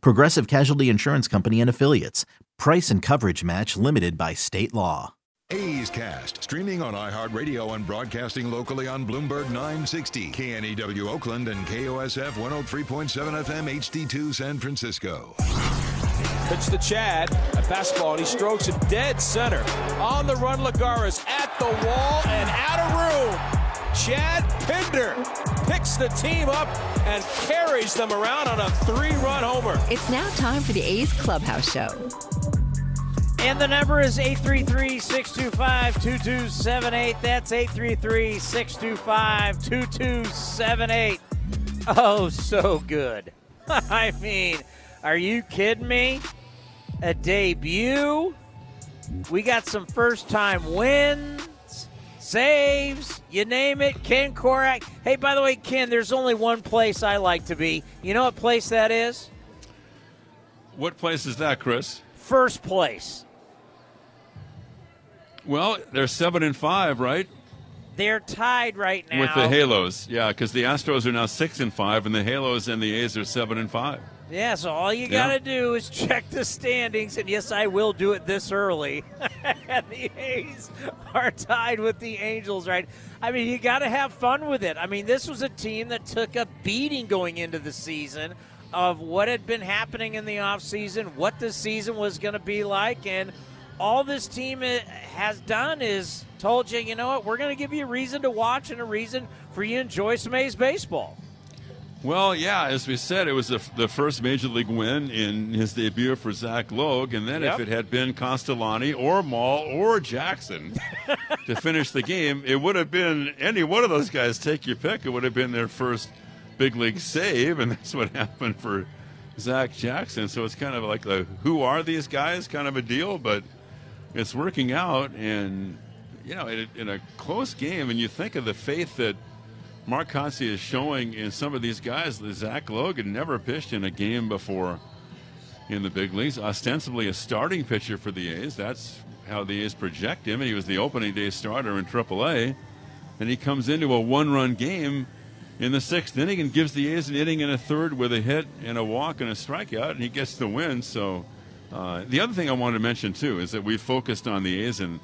Progressive Casualty Insurance Company and Affiliates. Price and coverage match limited by state law. A's Cast, streaming on iHeartRadio and broadcasting locally on Bloomberg 960, KNEW Oakland, and KOSF 103.7 FM HD2 San Francisco. Pitch to Chad. A fastball, and he strokes it dead center. On the run, Lagares at the wall and out of room. Chad Pinder picks the team up and carries them around on a three-run homer. It's now time for the A's Clubhouse Show. And the number is 833-625-2278. That's 833-625-2278. Oh, so good. I mean, are you kidding me? A debut. We got some first-time wins saves, you name it. Ken Korach. Hey, by the way, Ken, there's only one place I like to be. You know what place that is? What place is that, Chris? First place. Well, they're seven and five, right? They're tied right now with the Halos. Yeah, because the Astros are now six and five, and the Halos and the A's are seven and five. Yeah, so all you got to do is check the standings, and yes, I will do it this early. and the A's are tied with the Angels, right? I mean, you got to have fun with it. I mean, this was a team that took a beating going into the season of what had been happening in the offseason, what the season was going to be like, and all this team has done is told you, you know what, we're going to give you a reason to watch and a reason for you to enjoy some A's baseball. Well, yeah, as we said, it was the, the first major league win in his debut for Zach Logue, and then yep. if it had been Castellani or Mahle or Jackson to finish the game, it would have been any one of those guys. Take your pick. It would have been their first big league save, and that's what happened for Zach Jackson. So it's kind of like the who are these guys kind of a deal, but it's working out, and you know, in, in a close game, and you think of the faith that Mark Kotsay is showing in some of these guys. Zach Logue never pitched in a game before in the big leagues. Ostensibly a starting pitcher for the A's. That's how the A's project him. He was the opening day starter in AAA. And he comes into a one-run game in the sixth inning and gives the A's an inning and a third with a hit and a walk and a strikeout, and he gets the win. So uh, the other thing I wanted to mention too is that we focused on the A's and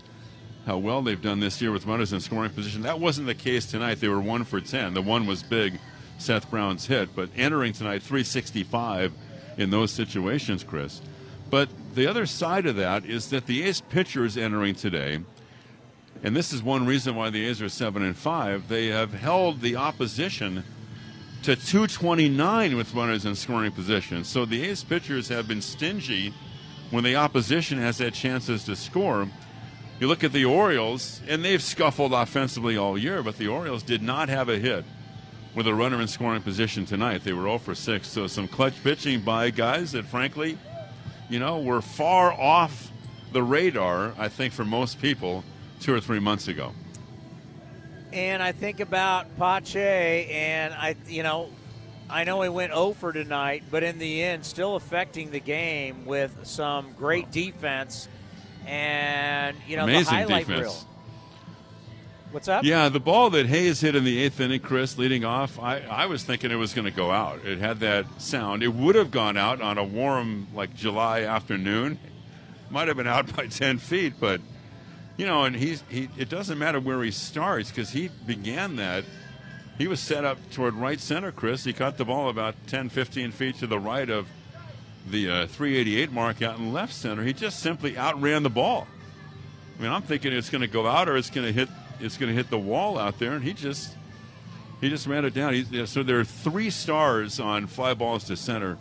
how well they've done this year with runners in scoring position. That wasn't the case tonight. They were one for 10. The one was big, Seth Brown's hit, but entering tonight 365 in those situations, Chris. But the other side of that is that the A's pitchers entering today, and this is one reason why the A's are 7 and 5, they have held the opposition to 229 with runners in scoring position. So the A's pitchers have been stingy when the opposition has had chances to score. You look at the Orioles, and they've scuffled offensively all year, but the Orioles did not have a hit with a runner in scoring position tonight. They were 0 for 6. So some clutch pitching by guys that, frankly, you know, were far off the radar, I think, for most people two or three months ago. And I think about Pache, and I, you know, I know he went 0 for tonight, but in the end, still affecting the game with some great defense and you know Amazing the highlight defense. reel. What's up? Yeah, the ball that Hays hit in the eighth inning, Chris, leading off, I, I was thinking it was going to go out. It had that sound. It would have gone out on a warm, like July afternoon. Might have been out by 10 feet, but, you know, and he's, he, it doesn't matter where he starts because he began that. He was set up toward right center, Chris. He caught the ball about 10, 15 feet to the right of the uh, 388 mark out in left center. He just simply outran the ball. I mean, I'm thinking it's going to go out or it's going to hit it's going to hit the wall out there, and he just he just ran it down. He, so there are three stars on fly balls to center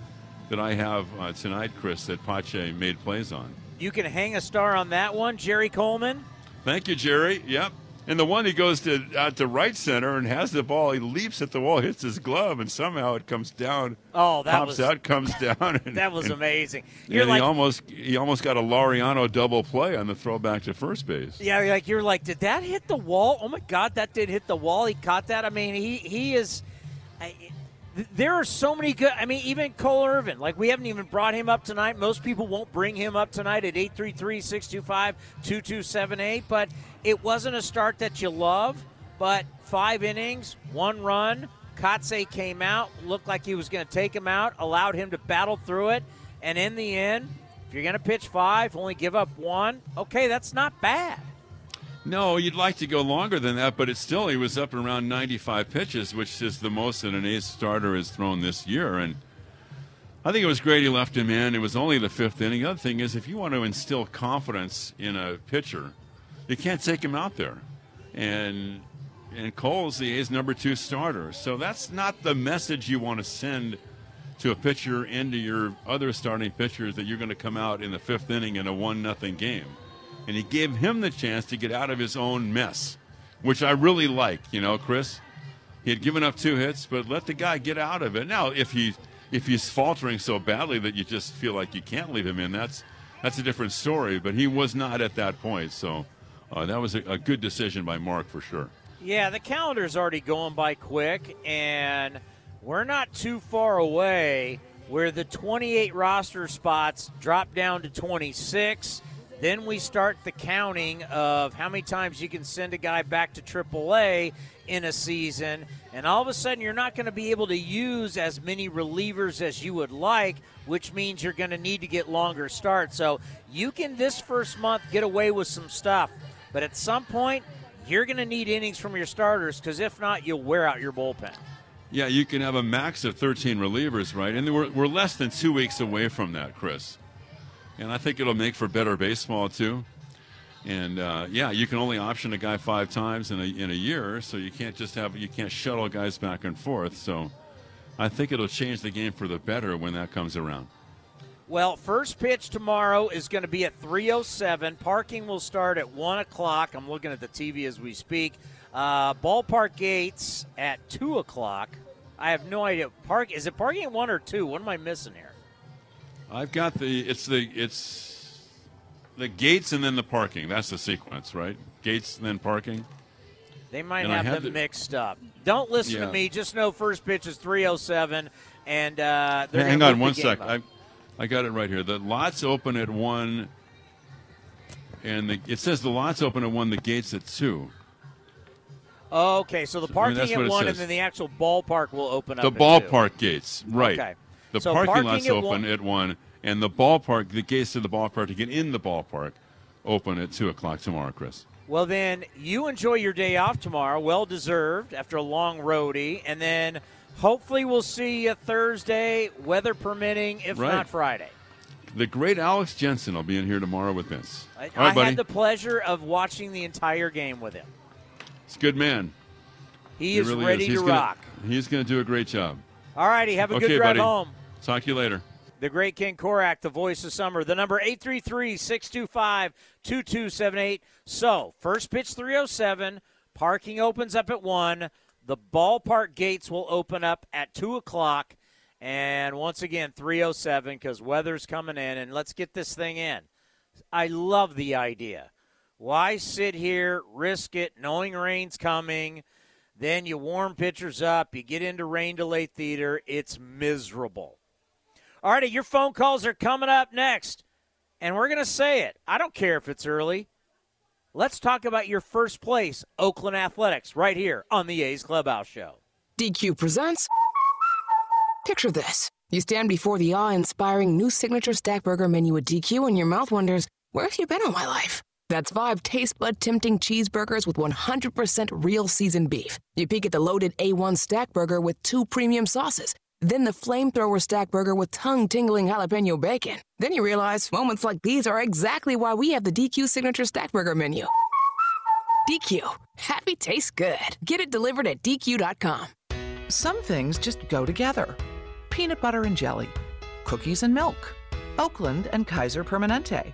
that I have uh, tonight, Chris, that Pache made plays on. You can hang a star on that one, Jerry Coleman. Thank you, Jerry. Yep. And the one he goes to out to right center and has the ball, he leaps at the wall, hits his glove, and somehow it comes down. Oh, that pops was out, comes down. And, that was and, amazing. You're like, he almost he almost got a Laureano double play on the throwback to first base. Yeah, like you're like, did that hit the wall? Oh my God, that did hit the wall. He caught that. I mean, he he is. I, there are so many good. I mean, even Cole Irvin. Like, we haven't even brought him up tonight. Most people won't bring him up tonight at 833 625 2278. But it wasn't a start that you love. But five innings, one run. Kotsay came out, looked like he was going to take him out, allowed him to battle through it. And in the end, if you're going to pitch five, only give up one, okay, that's not bad. No, you'd like to go longer than that, but it's still he was up around 95 pitches, which is the most that an A's starter has thrown this year. And I think it was great he left him in. It was only the fifth inning. The other thing is, if you want to instill confidence in a pitcher, you can't take him out there. And and Cole's the A's number two starter, so that's not the message you want to send to a pitcher and to your other starting pitchers that you're going to come out in the fifth inning in a one nothing game and he gave him the chance to get out of his own mess, which I really like. You know, Chris, he had given up two hits, but let the guy get out of it. Now, if he if he's faltering so badly that you just feel like you can't leave him in, that's that's a different story. But he was not at that point, so uh, that was a, a good decision by Mark for sure. Yeah, the calendar's already going by quick, and we're not too far away where the 28 roster spots drop down to 26 then we start the counting of how many times you can send a guy back to AAA in a season, and all of a sudden you're not going to be able to use as many relievers as you would like, which means you're going to need to get longer starts. So you can this first month get away with some stuff, but at some point you're going to need innings from your starters because if not, you'll wear out your bullpen. Yeah, you can have a max of 13 relievers, right? And we're, we're less than two weeks away from that, Chris and I think it'll make for better baseball too. And uh, yeah, you can only option a guy five times in a in a year, so you can't just have you can't shuttle guys back and forth. So I think it'll change the game for the better when that comes around. Well, first pitch tomorrow is going to be at 3:07. Parking will start at one o'clock. I'm looking at the TV as we speak. Uh, ballpark gates at two o'clock. I have no idea. Park is it parking at one or two? What am I missing here? I've got the it's the it's the gates and then the parking. That's the sequence, right? Gates and then parking. They might and have them the, mixed up. Don't listen yeah. to me. Just know first pitch is 307, and uh, hang on one sec. I I got it right here. The lots open at one, and the, it says the lots open at one. The gates at two. Okay, so the parking I mean, at one, and then the actual ballpark will open up. The ballpark gates, right? Okay. The so parking, parking lot's at open one, at one, and the ballpark, the gates to the ballpark to get in the ballpark, open at two o'clock tomorrow, Chris. Well, then you enjoy your day off tomorrow, well deserved after a long roadie, and then hopefully we'll see you Thursday, weather permitting, if right. not Friday. The great Alex Jensen will be in here tomorrow with Vince. I, right, I had the pleasure of watching the entire game with him. He's a good man. He, he is really ready is. He's to gonna, rock. He's going to do a great job. All righty, have a okay, good drive buddy. home. Talk to you later. The great King Korach, the voice of summer. The number 833-625-2278. So, first pitch 307. Parking opens up at 1. The ballpark gates will open up at 2 o'clock. And once again, 307 because weather's coming in. And let's get this thing in. I love the idea. Why sit here, risk it, knowing rain's coming? Then you warm pitchers up. You get into rain delay theater. It's miserable. Righty, your phone calls are coming up next. And we're going to say it. I don't care if it's early. Let's talk about your first place, Oakland Athletics, right here on the A's Clubhouse Show. DQ presents. Picture this. You stand before the awe inspiring new signature stack burger menu at DQ, and your mouth wonders, where have you been all my life? That's five taste bud tempting cheeseburgers with 100% real seasoned beef. You peek at the loaded A1 stack burger with two premium sauces then the flamethrower stack burger with tongue tingling jalapeno bacon. Then you realize moments like these are exactly why we have the DQ Signature Stack Burger menu. DQ. Happy tastes good. Get it delivered at DQ.com. Some things just go together peanut butter and jelly, cookies and milk, Oakland and Kaiser Permanente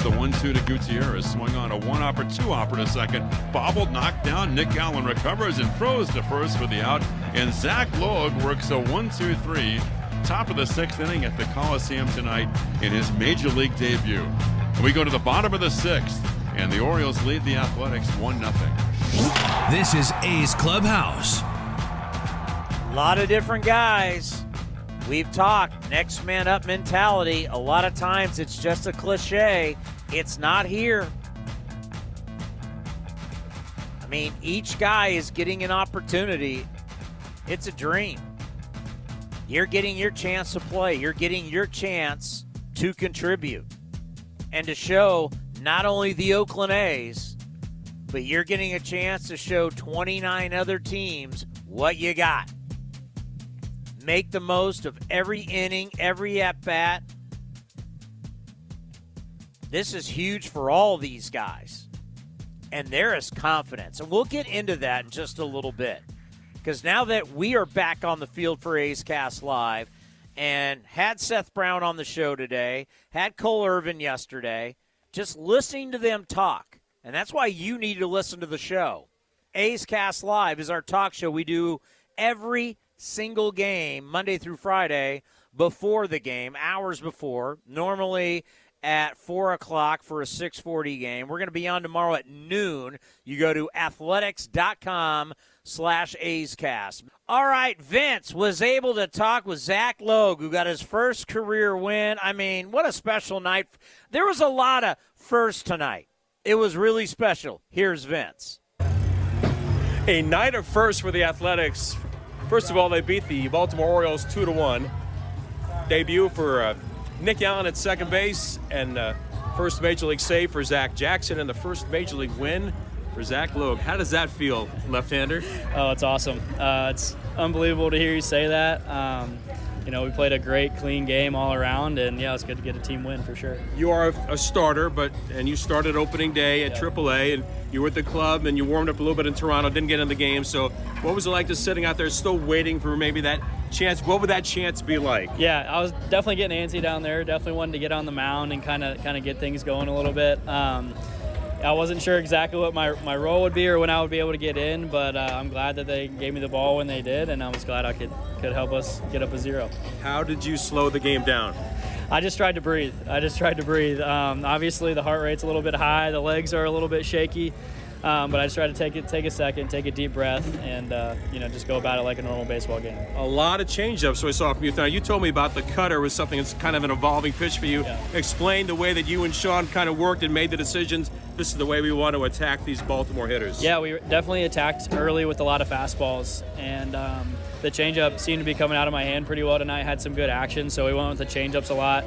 Here's the one-two to Gutierrez. Swung on a one-hopper, two-hopper to second. Bobbled, knocked down. Nick Allen recovers and throws to first for the out. And Zach Logue works a one-two-three. Top of the sixth inning at the Coliseum tonight in his major league debut. And we go to the bottom of the sixth, and the Orioles lead the Athletics 1 0. This is A's Clubhouse. A lot of different guys. We've talked next man up mentality. A lot of times it's just a cliche. It's not here. I mean, each guy is getting an opportunity. It's a dream. You're getting your chance to play, you're getting your chance to contribute and to show not only the Oakland A's, but you're getting a chance to show 29 other teams what you got. Make the most of every inning, every at bat. This is huge for all these guys. And there is confidence. And we'll get into that in just a little bit. Because now that we are back on the field for A's Cast Live and had Seth Brown on the show today, had Cole Irvin yesterday, just listening to them talk. And that's why you need to listen to the show. A's Cast Live is our talk show we do every single game, Monday through Friday, before the game, hours before. Normally at four o'clock for a 640 game. We're going to be on tomorrow at noon. You go to athletics.com slash A's cast. All right, Vince was able to talk with Zach Logue, who got his first career win. I mean, what a special night. There was a lot of first tonight. It was really special. Here's Vince. A night of first for the Athletics. First of all, they beat the Baltimore Orioles 2 to 1. Debut for uh, Nick Allen at second base, and uh, first major league save for Zach Jackson, and the first major league win for Zach Logue. How does that feel, left-hander? Oh, it's awesome. Uh, it's unbelievable to hear you say that. Um, you know, we played a great, clean game all around, and yeah, it's good to get a team win for sure. You are a, starter, but and you started opening day at yeah. AAA, and you were at the club, and you warmed up a little bit in Toronto, didn't get in the game. So, what was it like just sitting out there, still waiting for maybe that chance? What would that chance be like? Yeah, I was definitely getting antsy down there. Definitely wanted to get on the mound and kind of kind of get things going a little bit. Um, I wasn't sure exactly what my, my role would be or when I would be able to get in, but uh, I'm glad that they gave me the ball when they did, and I was glad I could, could help us get up a zero. How did you slow the game down? I just tried to breathe. I just tried to breathe. Um, obviously, the heart rate's a little bit high, the legs are a little bit shaky. Um, but I just try to take it, take a second, take a deep breath, and uh, you know just go about it like a normal baseball game. A lot of changeups we saw from you. Now you told me about the cutter was something that's kind of an evolving pitch for you. Yeah. Explain the way that you and Sean kind of worked and made the decisions. This is the way we want to attack these Baltimore hitters. Yeah, we definitely attacked early with a lot of fastballs, and um, the changeup seemed to be coming out of my hand pretty well tonight. Had some good action, so we went with the changeups a lot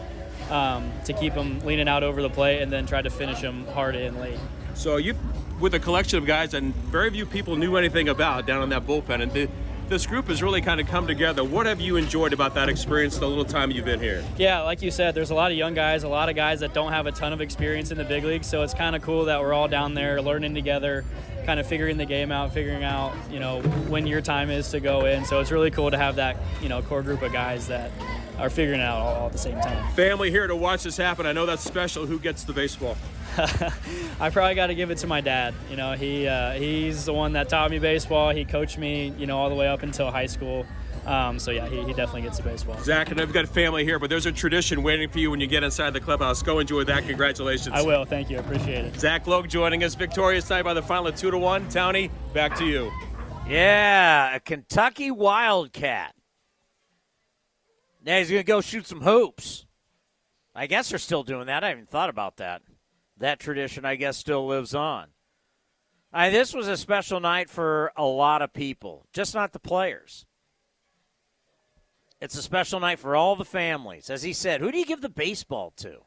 um, to keep them leaning out over the plate, and then tried to finish them hard and late. So you with a collection of guys that very few people knew anything about down in that bullpen. And the, this group has really kind of come together. What have you enjoyed about that experience the little time you've been here? Yeah, like you said, there's a lot of young guys, a lot of guys that don't have a ton of experience in the big leagues. So it's kind of cool that we're all down there learning together, kind of figuring the game out, figuring out, you know, when your time is to go in. So it's really cool to have that, you know, core group of guys that are figuring it out all, all at the same time. Family here to watch this happen. I know that's special. Who gets the baseball? I probably got to give it to my dad. You know, he uh, he's the one that taught me baseball. He coached me, you know, all the way up until high school. Um, so yeah, he, he, definitely gets the baseball. Zach, and I've got family here, but there's a tradition waiting for you when you get inside the clubhouse. Go enjoy that. Congratulations. I will. Thank you. Appreciate it. Zach Logue joining us, victorious tonight by the final of two to one. Townie, back to you. Yeah, a Kentucky Wildcat. Now he's gonna go shoot some hoops. I guess they're still doing that. I haven't thought about that that tradition, I guess, still lives on. I, this was a special night for a lot of people, just not the players. It's a special night for all the families. As he said, who do you give the baseball to?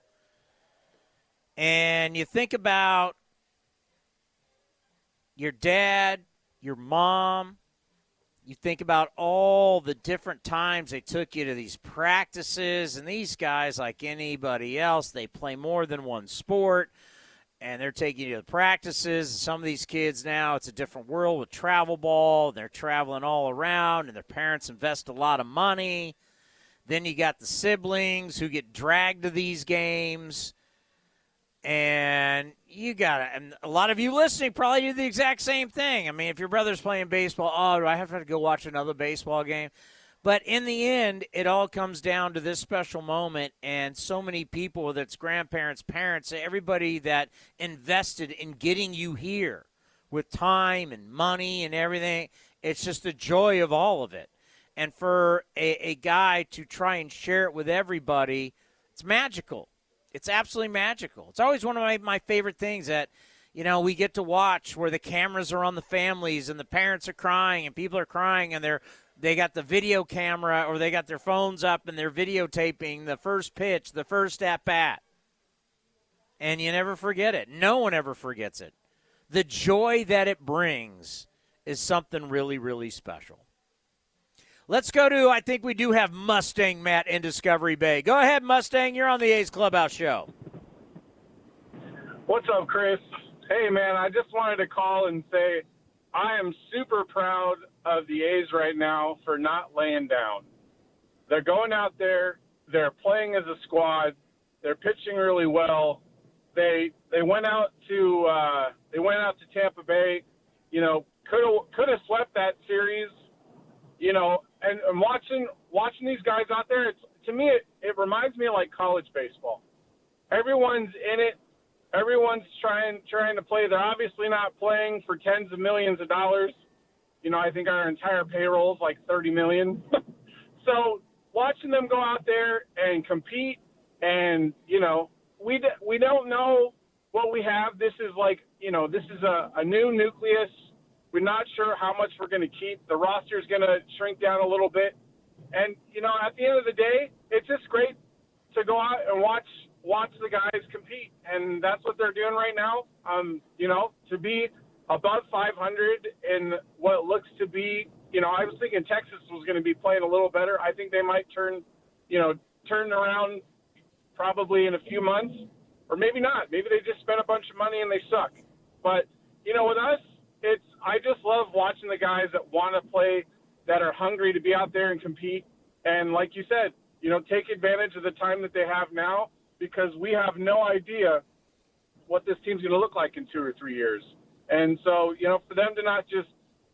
And you think about your dad, your mom, you think about all the different times they took you to these practices, and these guys, like anybody else, they play more than one sport, and they're taking you to the practices. Some of these kids now, it's a different world with travel ball. They're traveling all around, and their parents invest a lot of money. Then you got the siblings who get dragged to these games and you got it. And a lot of you listening probably do the exact same thing. I mean, if your brother's playing baseball, oh, do I have to go watch another baseball game? But in the end, it all comes down to this special moment, and so many people, whether it's grandparents, parents, everybody that invested in getting you here with time and money and everything. It's just the joy of all of it. And for a, a guy to try and share it with everybody, it's magical it's absolutely magical. It's always one of my, my favorite things that, you know, we get to watch where the cameras are on the families and the parents are crying and people are crying and they're they got the video camera or they got their phones up and they're videotaping the first pitch, the first at bat. And you never forget it. No one ever forgets it. The joy that it brings is something really, really special. Let's go to, I think we do have Mustang Matt in Discovery Bay. Go ahead, Mustang. You're on the A's Clubhouse Show. What's up, Chris? Hey, man, I just wanted to call and say I am super proud of the A's right now for not laying down. They're going out there, they're playing as a squad, they're pitching really well. They they went out to uh, they went out to Tampa Bay, you know, could have could have swept that series, you know, and, and watching watching these guys out there, it's to me it, it reminds me of like college baseball. Everyone's in it. Everyone's trying trying to play. They're obviously not playing for tens of millions of dollars. You know, I think our entire payroll is like thirty million. so watching them go out there and compete, and you know, we we don't know what we have. This is like you know, this is a, a new nucleus we're not sure how much we're going to keep. The roster is going to shrink down a little bit. And you know, at the end of the day, it's just great to go out and watch watch the guys compete, and that's what they're doing right now. Um, you know, to be above 500 in what looks to be, you know, I was thinking Texas was going to be playing a little better. I think they might turn, you know, turn around probably in a few months, or maybe not. Maybe they just spent a bunch of money and they suck. But you know, with us, it's I just love watching the guys that want to play, that are hungry to be out there and compete, and like you said, you know, take advantage of the time that they have now because we have no idea what this team's going to look like in two or three years. And so, you know, for them to not just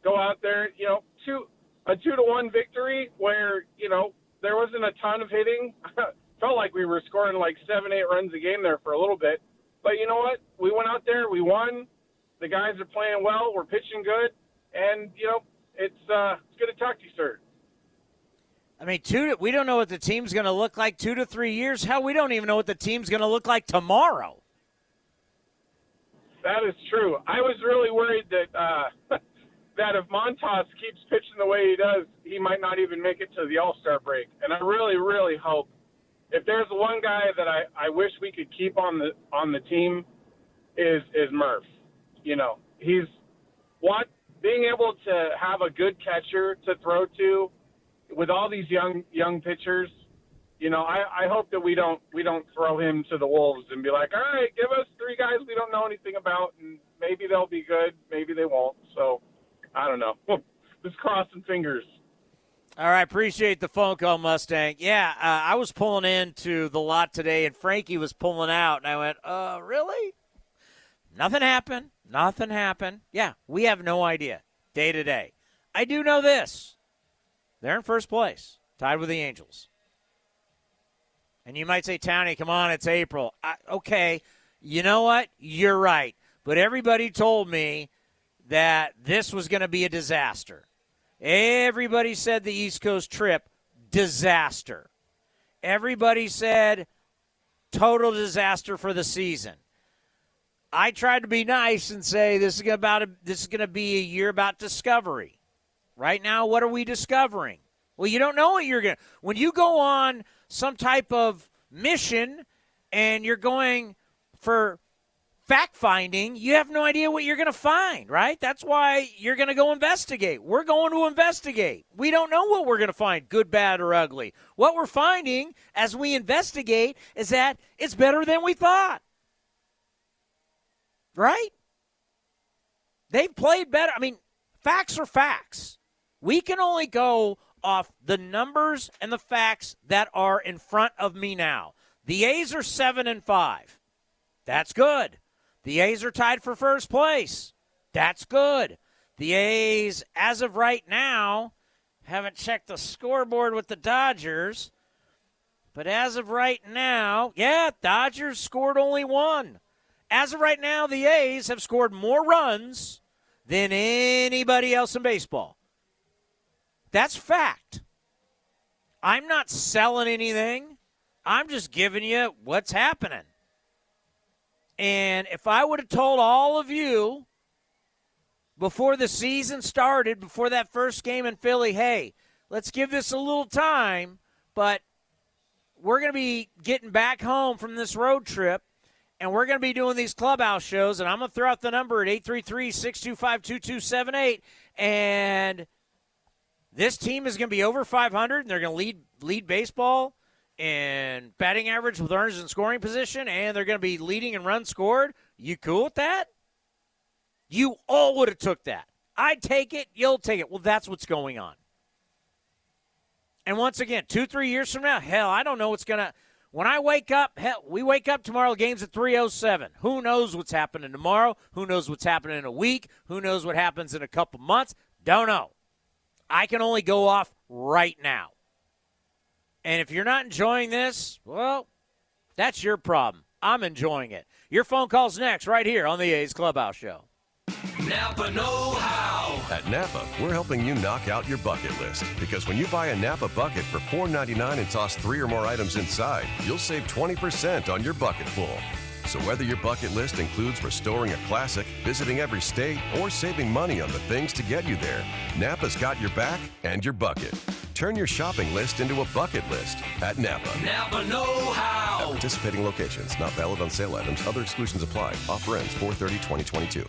go out there, you know, two a two to one victory where you know there wasn't a ton of hitting. Felt like we were scoring like seven, eight runs a game there for a little bit. But you know what? We went out there, we won. The guys are playing well. We're pitching good, and you know it's uh, it's good to talk to you, sir. I mean, two. we don't know what the team's going to look like two to three years. Hell, we don't even know what the team's going to look like tomorrow. That is true. I was really worried that uh, that if Montas keeps pitching the way he does, he might not even make it to the All Star break. And I really, really hope if there's one guy that I, I wish we could keep on the on the team is is Murph you know, he's what being able to have a good catcher to throw to with all these young young pitchers. You know, I, I hope that we don't we don't throw him to the wolves and be like, all right, give us three guys we don't know anything about, and maybe they'll be good, maybe they won't. So, I don't know. Just crossing fingers. All right, appreciate the phone call, Mustang. Yeah, uh, I was pulling into the lot today, and Frankie was pulling out, and I went, "Uh, really? Nothing happened. Nothing happened. Yeah, we have no idea day to day. I do know this. They're in first place, tied with the Angels. And you might say, Townie, come on, it's April. I, okay, you know what? You're right. But everybody told me that this was going to be a disaster. Everybody said the East Coast trip, disaster. Everybody said total disaster for the season. I tried to be nice and say this is about a, this is going to be a year about discovery. Right now, what are we discovering? Well, you don't know what you're going to. When you go on some type of mission and you're going for fact finding, you have no idea what you're going to find, right? That's why you're going to go investigate. We're going to investigate. We don't know what we're going to find, good, bad, or ugly. What we're finding as we investigate is that it's better than we thought. Right? They've played better. I mean, facts are facts. We can only go off the numbers and the facts that are in front of me now. The A's are 7 and 5. That's good. The A's are tied for first place. That's good. The A's, as of right now, haven't checked the scoreboard with the Dodgers. But as of right now, yeah, Dodgers scored only one. As of right now, the A's have scored more runs than anybody else in baseball. That's fact. I'm not selling anything. I'm just giving you what's happening. And if I would have told all of you before the season started, before that first game in Philly, hey, let's give this a little time, but we're going to be getting back home from this road trip and we're going to be doing these clubhouse shows and I'm going to throw out the number at 833-625-2278 and this team is going to be over 500 and they're going to lead lead baseball in batting average with runners in scoring position, and they're going to be leading in runs scored. You cool with that? You all would have took that. I'd take it. You'll take it. Well, that's what's going on. And once again, two, three years from now, hell, I don't know what's going to. When I wake up, hell, we wake up tomorrow, game's at 3.07. Who knows what's happening tomorrow? Who knows what's happening in a week? Who knows what happens in a couple months? Don't know. I can only go off right now. And if you're not enjoying this, well, that's your problem. I'm enjoying it. Your phone call's next, right here on the A's Clubhouse Show. Napa Know How. At Napa, we're helping you knock out your bucket list. Because when you buy a Napa bucket for $4.99 and toss three or more items inside, you'll save 20% on your bucket full. So whether your bucket list includes restoring a classic, visiting every state, or saving money on the things to get you there, Napa's got your back and your bucket. Turn your shopping list into a bucket list at Napa. Napa Know How. At participating locations, not valid on sale items. Other exclusions apply. Offer ends 430 2022.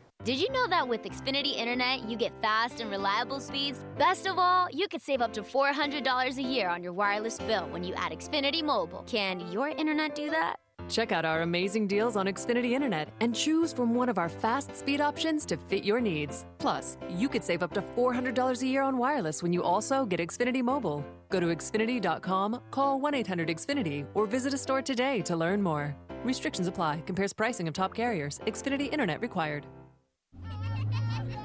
Did you know that with Xfinity Internet, you get fast and reliable speeds? Best of all, you could save up to $400 a year on your wireless bill when you add Xfinity Mobile. Can your internet do that? Check out our amazing deals on Xfinity Internet and choose from one of our fast speed options to fit your needs. Plus, you could save up to $400 a year on wireless when you also get Xfinity Mobile. Go to Xfinity.com, call 1 800 Xfinity, or visit a store today to learn more. Restrictions apply. Compares pricing of top carriers. Xfinity Internet required.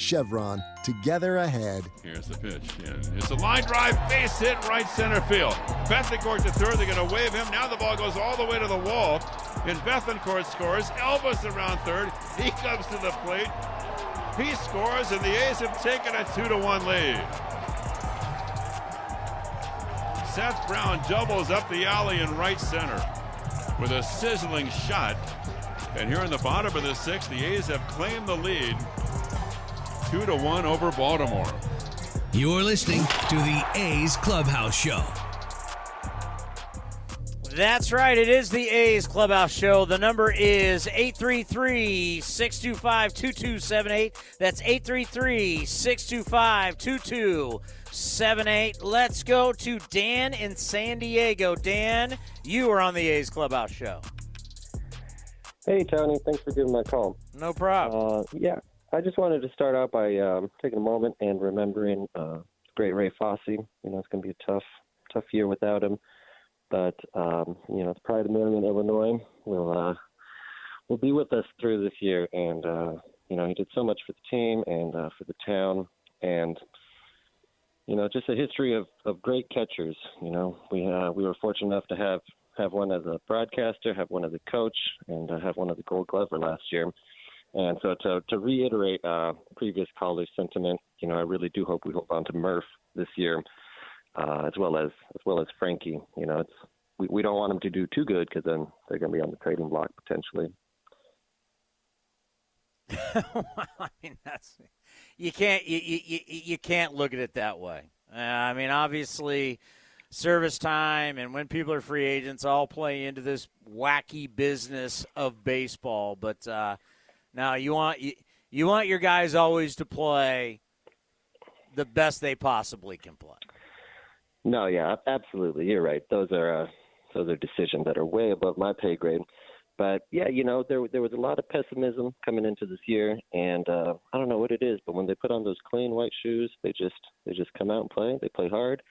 Chevron, together ahead. Here's the pitch. And it's a line drive, base hit, right center field. Bethancourt to third. They're going to wave him. Now the ball goes all the way to the wall. And Bethancourt scores. Elvis around third. He comes to the plate. He scores, and the A's have taken a 2 to 1 lead. Seth Brown doubles up the alley in right center with a sizzling shot. And here in the bottom of the sixth, the A's have claimed the lead 2 to 1 over Baltimore. You're listening to the A's Clubhouse Show. That's right. It is the A's Clubhouse Show. The number is 833 625 2278. That's 833 625 2278. Let's go to Dan in San Diego. Dan, you are on the A's Clubhouse Show. Hey, Tony. Thanks for giving my call. No problem. Uh, yeah. I just wanted to start out by um, taking a moment and remembering uh, great Ray Fosse. You know, it's going to be a tough, tough year without him, but um, you know, the pride of Marion, Illinois, will uh, will be with us through this year. And uh, you know, he did so much for the team and uh, for the town, and you know, just a history of, of great catchers. You know, we uh, we were fortunate enough to have have one as a broadcaster, have one as a coach, and uh, have one as a Gold Glover last year. And so to to reiterate uh, previous callers' sentiment, you know, I really do hope we hold on to Murph this year, uh, as well as as well as Frankie. You know, it's we, we don't want them to do too good because then they're going to be on the trading block potentially. well, I mean that's you can't you, you you can't look at it that way. Uh, I mean, obviously, service time and when people are free agents all play into this wacky business of baseball. But uh, now you want you, you want your guys always to play the best they possibly can play. No, yeah, absolutely. You're right. Those are uh, those are decisions that are way above my pay grade. But yeah, you know, there there was a lot of pessimism coming into this year, and uh, I don't know what it is, but when they put on those clean white shoes, they just they just come out and play. They play hard,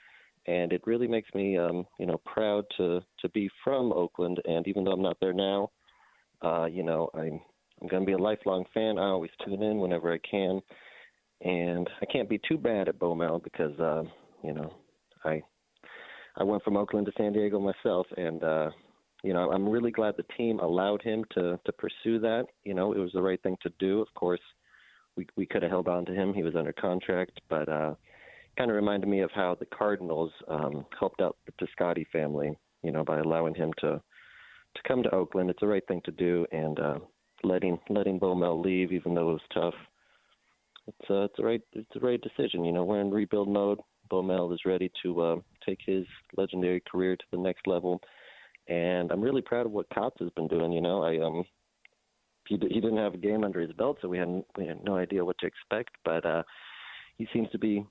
and it really makes me, um, you know, proud to to be from Oakland. And even though I'm not there now, uh, you know, I'm I'm going to be a lifelong fan. I always tune in whenever I can, and I can't be too bad at Bomel because, uh, you know, I I went from Oakland to San Diego myself, and uh, you know, I'm really glad the team allowed him to to pursue that. You know, it was the right thing to do. Of course, we we could have held on to him. He was under contract, but uh, kind of reminded me of how the Cardinals um, helped out the Piscotti family. You know, by allowing him to to come to Oakland. It's the right thing to do, and uh, letting letting Bomel leave, even though it was tough. It's uh, it's a right it's a right decision. You know, we're in rebuild mode. Bomel is ready to uh, take his legendary career to the next level, and I'm really proud of what Kotz has been doing. You know, I um he he didn't have a game under his belt, so we had we had no idea what to expect, but uh, he seems to be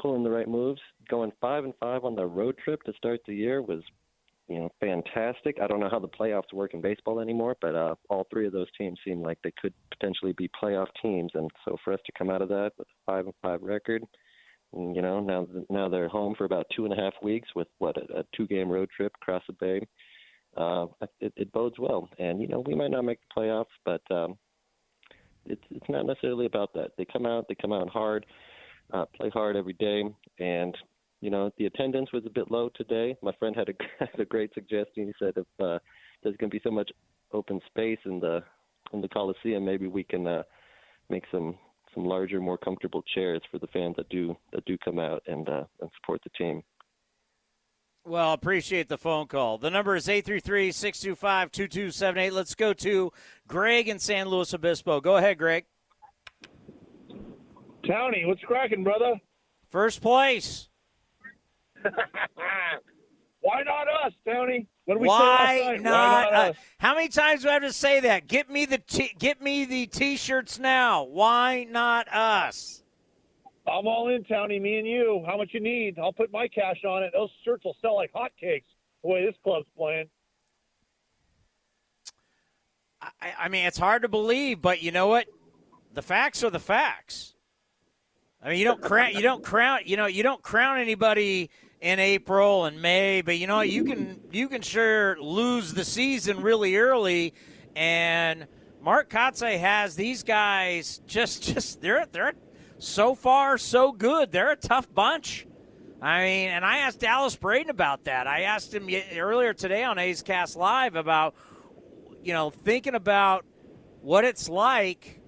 pulling the right moves. Going five and five on the road trip to start the year was you know, fantastic. I don't know how the playoffs work in baseball anymore, but uh, all three of those teams seem like they could potentially be playoff teams. And so for us to come out of that with a five and five record, you know, now now they're home for about two and a half weeks with what a, a two game road trip across the bay. Uh, it, it bodes well, and you know we might not make the playoffs, but um, it's it's not necessarily about that. They come out, they come out hard, uh, play hard every day, and you know, the attendance was a bit low today. My friend had a, had a great suggestion. He said if uh, there's going to be so much open space in the in the Coliseum, maybe we can uh, make some some larger, more comfortable chairs for the fans that do that do come out and uh, and support the team. Well, appreciate the phone call. The number is 833-625-2278. Let's go to Greg in San Luis Obispo. Go ahead, Greg. Tony, what's cracking, brother? First place. Why not us, Tony? What did we Why say last night? not? Why not uh, how many times do I have to say that? Get me the t- get me the t-shirts now. Why not us? I'm all in, Tony. Me and you. How much you need? I'll put my cash on it. Those shirts will sell like hotcakes. The way this club's playing. I, I mean, it's hard to believe, but you know what? The facts are the facts. I mean, you don't crown you don't crown you know you don't crown anybody in April and May, but you know? You can you can sure lose the season really early, and Mark Kotsay has these guys just just they're they're so far so good. They're a tough bunch. I mean, and I asked Dallas Braden about that. I asked him earlier today on A's Cast Live about you know thinking about what it's like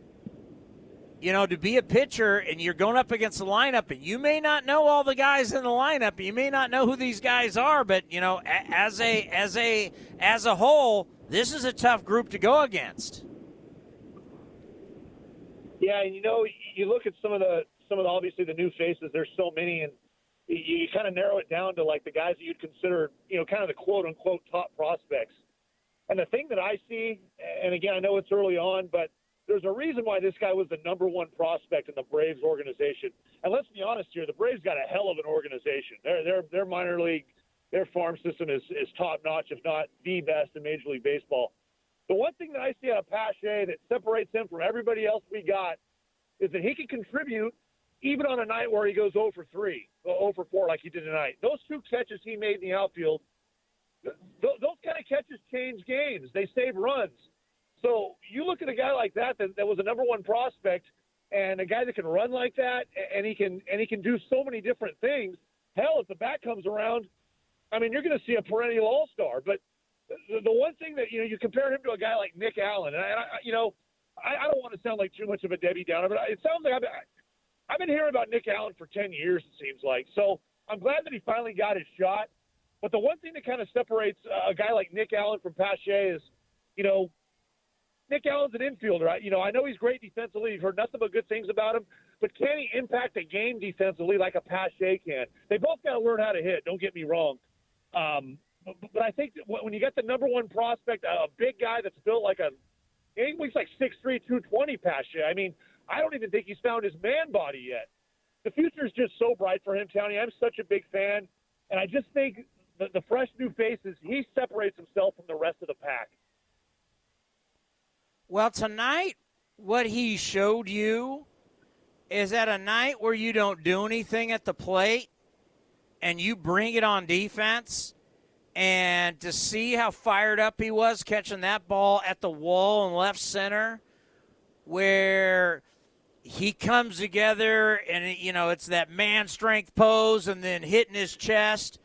you know, to be a pitcher and you're going up against the lineup, and you may not know all the guys in the lineup, you may not know who these guys are, but you know, as a as a as a whole, this is a tough group to go against. Yeah, and you know, you look at some of the some of the obviously the new faces. There's so many, and you, you kind of narrow it down to like the guys that you'd consider, you know, kind of the quote unquote top prospects. And the thing that I see, and again, I know it's early on, but there's a reason why this guy was the number one prospect in the Braves organization. And let's be honest here, the Braves got a hell of an organization. Their their their minor league, their farm system is is top notch, if not the best in Major League Baseball. The one thing that I see out of Pache that separates him from everybody else we got is that he can contribute even on a night where he goes 0 for 3, 0 for 4 like he did tonight. Those two catches he made in the outfield, th- those kind of catches change games. They save runs. So you look at a guy like that, that that was a number one prospect and a guy that can run like that and he can and he can do so many different things. Hell, if the bat comes around, I mean, you're going to see a perennial all-star. But the, the one thing that you know, you compare him to a guy like Nick Allen, and I, I you know, I, I don't want to sound like too much of a Debbie Downer, but it sounds like I've, I've been hearing about Nick Allen for ten years. It seems like so. I'm glad that he finally got his shot. But the one thing that kind of separates a guy like Nick Allen from Pache is, you know, Nick Allen's an infielder. I, you know, I know he's great defensively. You've heard nothing but good things about him. But can he impact a game defensively like a Pache can? They both got to learn how to hit. Don't get me wrong. Um, but, but I think when you get the number one prospect, a big guy that's built like a, he weighs like 6'3", 220 Pache. I mean, I don't even think he's found his man body yet. The future is just so bright for him, Townie. I'm such a big fan, and I just think the, the fresh new faces, he separates himself from the rest of the pack. Well, tonight, what he showed you is at a night where you don't do anything at the plate and you bring it on defense. And to see how fired up he was catching that ball at the wall in left center, where he comes together and, you know, it's that man strength pose and then hitting his chest.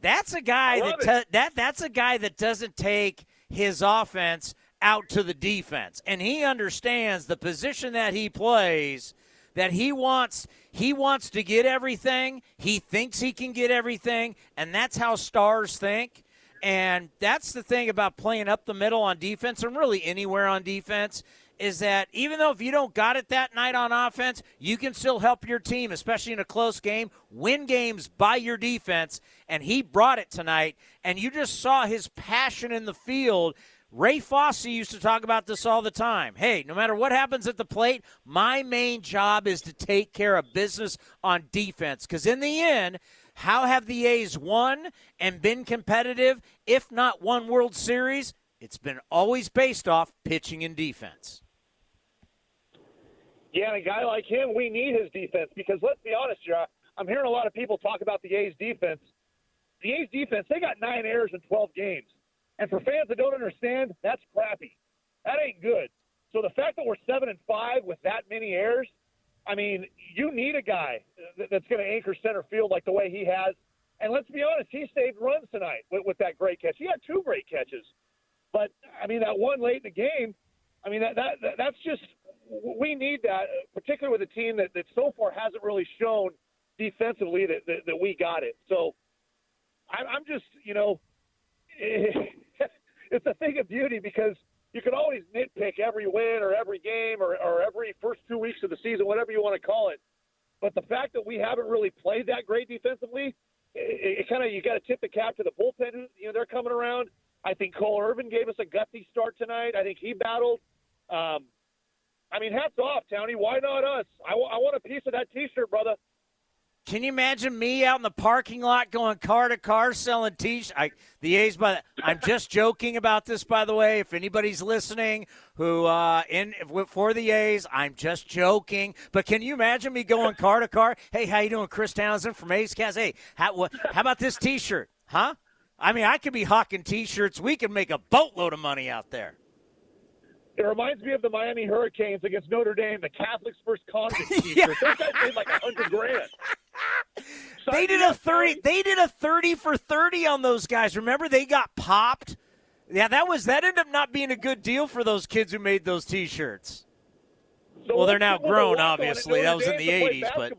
That's a guy that, te- that that's a guy that doesn't take his offense out to the defense. And he understands the position that he plays that he wants he wants to get everything. He thinks he can get everything, and that's how stars think. And that's the thing about playing up the middle on defense and really anywhere on defense is that even though if you don't got it that night on offense, you can still help your team, especially in a close game, win games by your defense. And he brought it tonight. And you just saw his passion in the field Ray Fosse used to talk about this all the time. Hey, no matter what happens at the plate, my main job is to take care of business on defense. Because in the end, how have the A's won and been competitive, if not won World Series? It's been always based off pitching and defense. Yeah, and a guy like him, we need his defense because let's be honest, here, I'm hearing a lot of people talk about the A's defense. The A's defense, they got nine errors in 12 games. And for fans that don't understand, that's crappy. That ain't good. So the fact that we're seven and five with that many errors, I mean, you need a guy that's going to anchor center field like the way he has. And let's be honest, he saved runs tonight with, with that great catch. He had two great catches, but I mean that one late in the game. I mean that, that, that that's just we need that, particularly with a team that, that so far hasn't really shown defensively that, that, that we got it. So I'm just you know. it's a thing of beauty because you can always nitpick every win or every game or, or every first two weeks of the season, whatever you want to call it. But the fact that we haven't really played that great defensively, it, it kind of you got to tip the cap to the bullpen. You know they're coming around. I think Cole Irvin gave us a gutsy start tonight. I think he battled. Um, I mean, hats off, Townie. Why not us? I, w- I want a piece of that T-shirt, brother. Can you imagine me out in the parking lot going car to car selling t-shirts? I, the A's, by the, I'm just joking about this, by the way. If anybody's listening who uh, in for the A's, I'm just joking. But can you imagine me going car to car? Hey, how you doing, Chris Townsend from A's Cast? Hey, how, what, how about this T-shirt? Huh? I mean, I could be hawking T-shirts. We could make a boatload of money out there. It reminds me of the Miami Hurricanes against Notre Dame, the Catholics first convict T-shirt. Those guys made like a hundred grand. they did a thirty. They did a thirty for thirty on those guys. Remember, they got popped. Yeah, that was that ended up not being a good deal for those kids who made those T-shirts. So well, they're now grown, obviously. That was in the '80s, but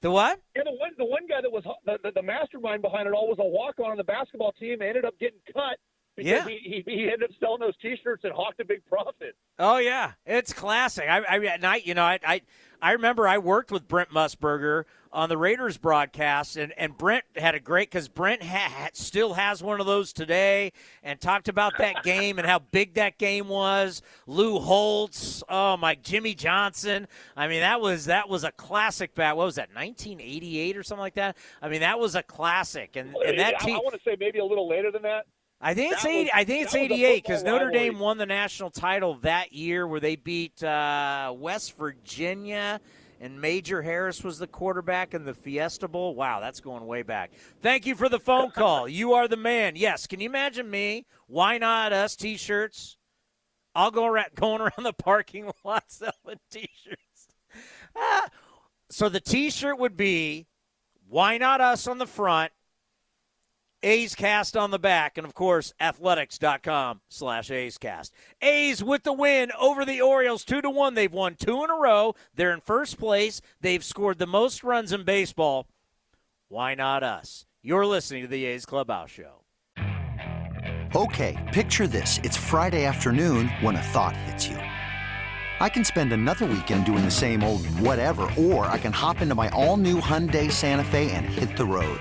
the what? Yeah, the one the one guy that was the, the, the mastermind behind it all was a walk on on the basketball team. Ended up getting cut because yeah. he, he, he ended up selling those T-shirts and hawked a big profit. Oh yeah, it's classic. I, I at night, you know, I, I I remember I worked with Brent Musburger on the Raiders broadcast, and, and Brent had a great because Brent ha, still has one of those today, and talked about that game and how big that game was. Lou Holtz, oh my, Jimmy Johnson. I mean, that was that was a classic bat. What was that, 1988 or something like that? I mean, that was a classic, and, and that I, I want to say maybe a little later than that. I think it's That 80, was- I think it's that was a 88 because Notre. Dame won the national title that year where they beat uh, West Virginia and Major Harris was the quarterback in the Fiesta Bowl. Wow, that's going way back. Thank you for the phone call. You are the man. Yes, can you imagine me? Why not us t-shirts? I'll go around going around the parking lot selling t-shirts. Ah. So the t-shirt would be why not us on the front A's Cast on the back, and of course, athletics.com slash A's Cast. A's with the win over the Orioles, two to one. They've won two in a row. They're in first place. They've scored the most runs in baseball. Why not us? You're listening to the A's Clubhouse Show. Okay, picture this. It's Friday afternoon when a thought hits you. I can spend another weekend doing the same old whatever, or I can hop into my all new Hyundai Santa Fe and hit the road.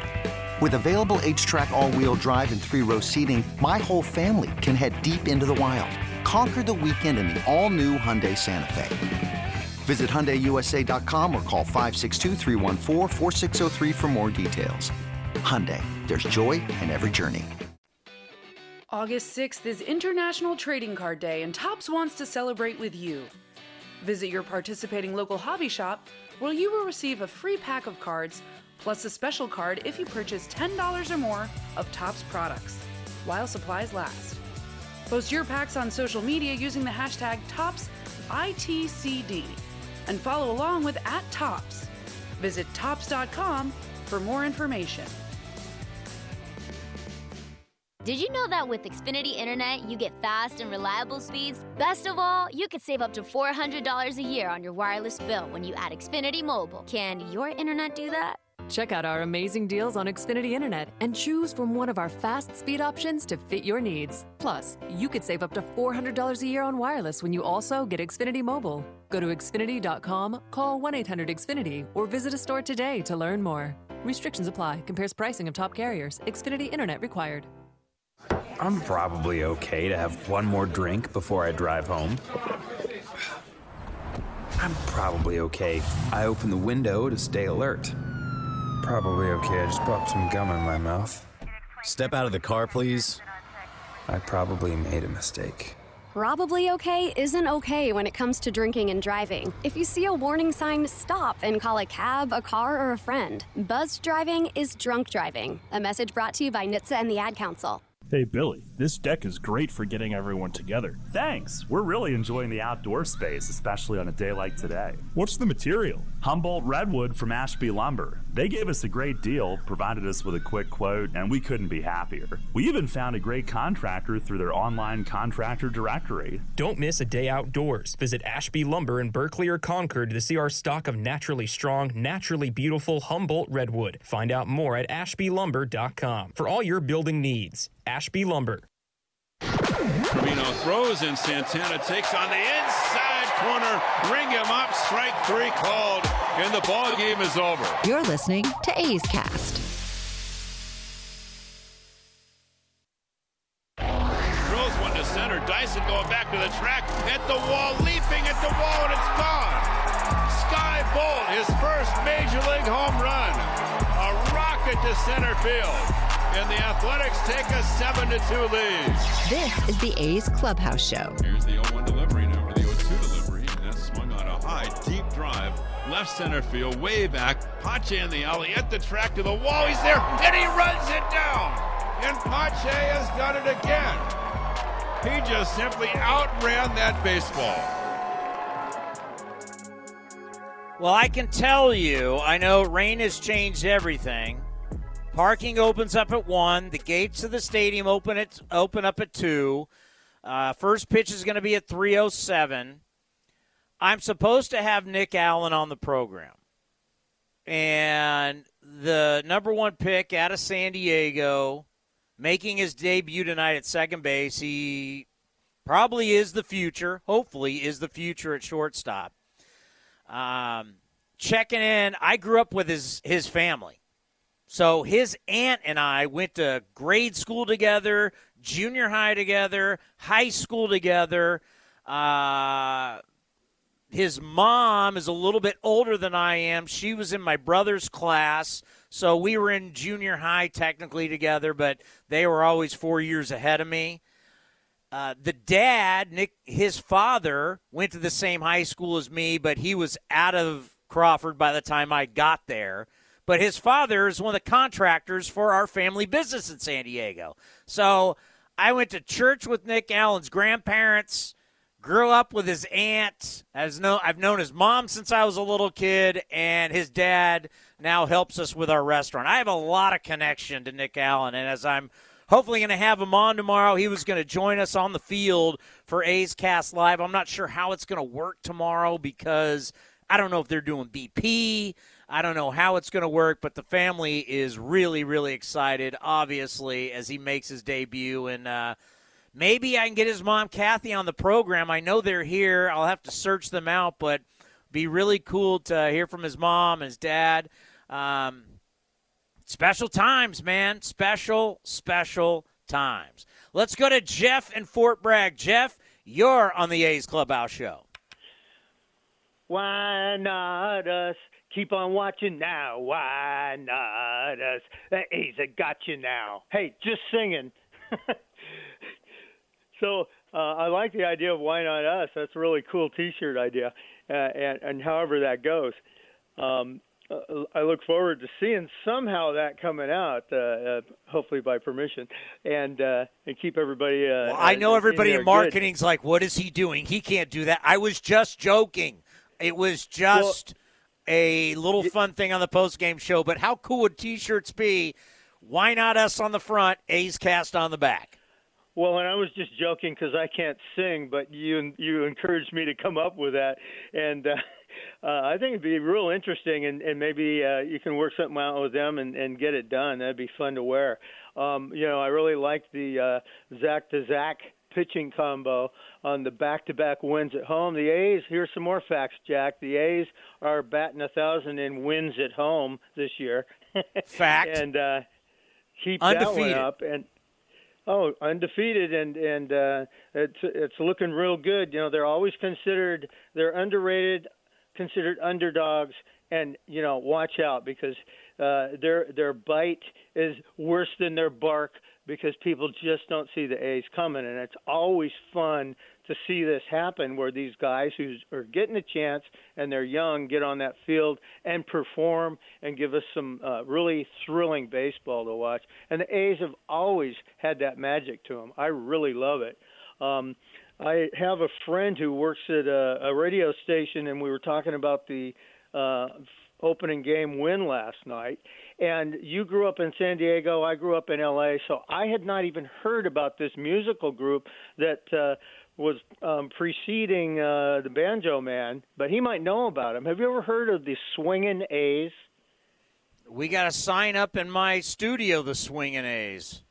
With available HTRAC, all wheel drive, and three row seating, my whole family can head deep into the wild. Conquer the weekend in the all new Hyundai Santa Fe. Visit HyundaiUSA.com or call 562-314-4603 for more details. Hyundai, there's joy in every journey. August 6th is International Trading Card Day, and Topps wants to celebrate with you. Visit your participating local hobby shop where you will receive a free pack of cards plus a special card if you purchase $10 or more of Topps products while supplies last. Post your packs on social media using the hashtag ToppsITCD and follow along with at Topps. Visit Topps.com for more information. Did you know that with Xfinity Internet, you get fast and reliable speeds? Best of all, you could save up to $400 a year on your wireless bill when you add Xfinity Mobile. Can your internet do that? Check out our amazing deals on Xfinity Internet and choose from one of our fast speed options to fit your needs. Plus, you could save up to $400 a year on wireless when you also get Xfinity Mobile. Go to Xfinity.com, call 1 800 Xfinity, or visit a store today to learn more. Restrictions apply, compares pricing of top carriers. Xfinity Internet required. I'm probably okay to have one more drink before I drive home. I'm probably okay. I open the window to stay alert. Probably okay. I just popped some gum in my mouth. Step out of the car, please. I probably made a mistake. Probably okay isn't okay when it comes to drinking and driving. If you see a warning sign, stop and call a cab, a car, or a friend. Buzzed driving is drunk driving. A message brought to you by NHTSA and the Ad Council. Hey, Billy, this deck is great for getting everyone together. Thanks. We're really enjoying the outdoor space, especially on a day like today. What's the material? Humboldt Redwood from Ashby Lumber. They gave us a great deal, provided us with a quick quote, and we couldn't be happier. We even found a great contractor through their online contractor directory. Don't miss a day outdoors. Visit Ashby Lumber in Berkeley or Concord to see our stock of naturally strong, naturally beautiful Humboldt Redwood. Find out more at ashbylumber.com for all your building needs. Ashby Lumber. Trevino throws and Santana takes on the inside corner. Ring him up. Strike three called, and the ball game is over. You're listening to A's Cast. Throws one to center. Dyson going back to the track at the wall, leaping at the wall, and it's gone. Skye Bolt, his first major league home run. A rocket to center field. And the Athletics take a 7 to 2 lead. This is the A's Clubhouse Show. Here's the 0 1 delivery now, or the 0 2 delivery. And that's swung on a high, deep drive. Left center field, way back. Pache in the alley, at the track to the wall. He's there, and he runs it down. And Pache has done it again. He just simply outran that baseball. Well, I can tell you, I know rain has changed everything. Parking opens up at one. The gates of the stadium open at open up at two. Uh, first pitch is going to be at three oh seven. I'm supposed to have Nick Allen on the program, and the number one pick out of San Diego, making his debut tonight at second base. He probably is the future. Hopefully, is the future at shortstop. Um, checking in. I grew up with his his family. So his aunt and I went to grade school together, junior high together, high school together. Uh, his mom is a little bit older than I am. She was in my brother's class, so we were in junior high technically together, but they were always four years ahead of me. Uh, the dad, Nick, his father, went to the same high school as me, but he was out of Crawford by the time I got there. But his father is one of the contractors for our family business in San Diego. So I went to church with Nick Allen's grandparents grew up with his aunt. As no, I've known his mom since I was a little kid, and his dad now helps us with our restaurant. I have a lot of connection to Nick Allen, and as I'm hopefully going to have him on tomorrow, he was going to join us on the field for A's Cast Live. I'm not sure how it's going to work tomorrow because I don't know if they're doing BP. I don't know how it's going to work, but the family is really, really excited, obviously, as he makes his debut. And uh, maybe I can get his mom, Kathy, on the program. I know they're here. I'll have to search them out, but be really cool to hear from his mom, his dad. Um, special times, man. Special, special times. Let's go to Jeff in Fort Bragg. Jeff, you're on the A's Clubhouse Show. Why not us? Keep on watching now. Why not us? The A's have got you now. Hey, just singing. so uh, I like the idea of why not us. That's a really cool T-shirt idea, uh, and, and however that goes. Um, uh, I look forward to seeing somehow that coming out, uh, uh, hopefully by permission, and uh, and keep everybody. Uh, well, I know everybody in, in marketing's like, "What is he doing? He can't do that." I was just joking. It was just well, a little fun thing on the post game show. But how cool would T-shirts be? Why not us on the front, A's cast on the back? Well, and I was just joking because I can't sing, but you you encouraged me to come up with that, and uh, uh, I think it'd be real interesting, and, and maybe uh, you can work something out with them and, and get it done. That'd be fun to wear. Um, you know, I really like the uh, Zach to Zach pitching combo on the back-to-back wins at home. The A's. Here's some more facts, Jack. The A's are batting a thousand in wins at home this year. Fact. and uh, keep undefeated. that one up. And oh, undefeated, and and uh, it's it's looking real good. You know, they're always considered they're underrated, considered underdogs, and you know, watch out because uh, their their bite is worse than their bark because people just don't see the A's coming, and it's always fun to see this happen where these guys who are getting a chance and they're young get on that field and perform and give us some uh, really thrilling baseball to watch. And the A's have always had that magic to them. I really love it. Um, I have a friend who works at a, a radio station, and we were talking about the uh, opening game win last night. And you grew up in San Diego, I grew up in LA, so I had not even heard about this musical group that uh, was um, preceding uh, the Banjo Man, but he might know about him. Have you ever heard of the Swingin' A's? We got a sign up in my studio, the Swingin' A's.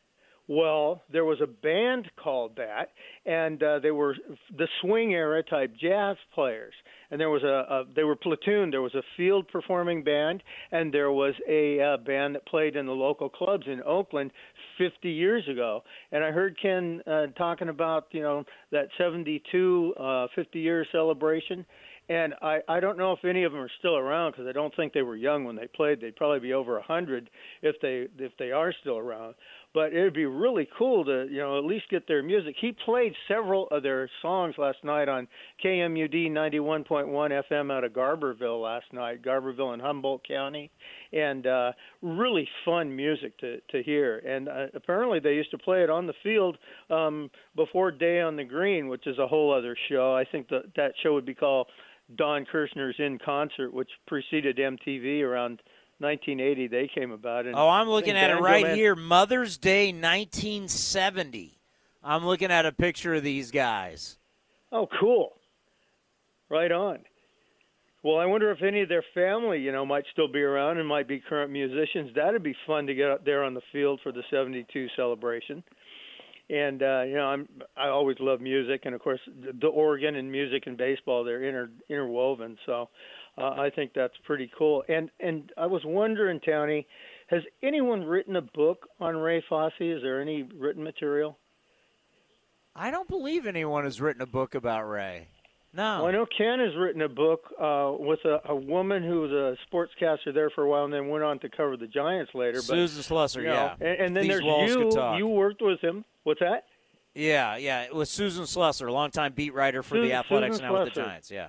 Well, there was a band called that, and uh, they were the swing era type jazz players. And there was a, a they were platoon. There was a field performing band, and there was a uh, band that played in the local clubs in Oakland 50 years ago. And I heard Ken uh, talking about you know that 72 uh, 50 year celebration. And I, I don't know if any of them are still around because I don't think they were young when they played. They'd probably be over a hundred if they if they are still around but it would be really cool to you know at least get their music. He played several of their songs last night on KMUD 91.1 FM out of Garberville last night, Garberville in Humboldt County, and uh, really fun music to to hear. And uh, apparently they used to play it on the field um, before Day on the Green, which is a whole other show. I think that that show would be called Don Kirshner's in concert, which preceded MTV around 1980 they came about. And oh, I'm looking at it right Man- here. Mother's Day 1970. I'm looking at a picture of these guys. Oh, cool. Right on. Well, I wonder if any of their family, you know, might still be around and might be current musicians. That'd be fun to get out there on the field for the 72 celebration. And uh, you know, I'm I always love music, and of course, the organ and music and baseball they're inter, interwoven. So, uh, I think that's pretty cool. And and I was wondering, Tony, has anyone written a book on Ray Fosse? Is there any written material? I don't believe anyone has written a book about Ray. No. Well, I know Ken has written a book uh, with a, a woman who was a sportscaster there for a while and then went on to cover the Giants later. Susan Slusser, you know, yeah. And, and then These there's you. You worked with him. What's that? Yeah, yeah. It was Susan Slusser, a longtime beat writer for the Athletics, Susan now with the Giants. Yeah.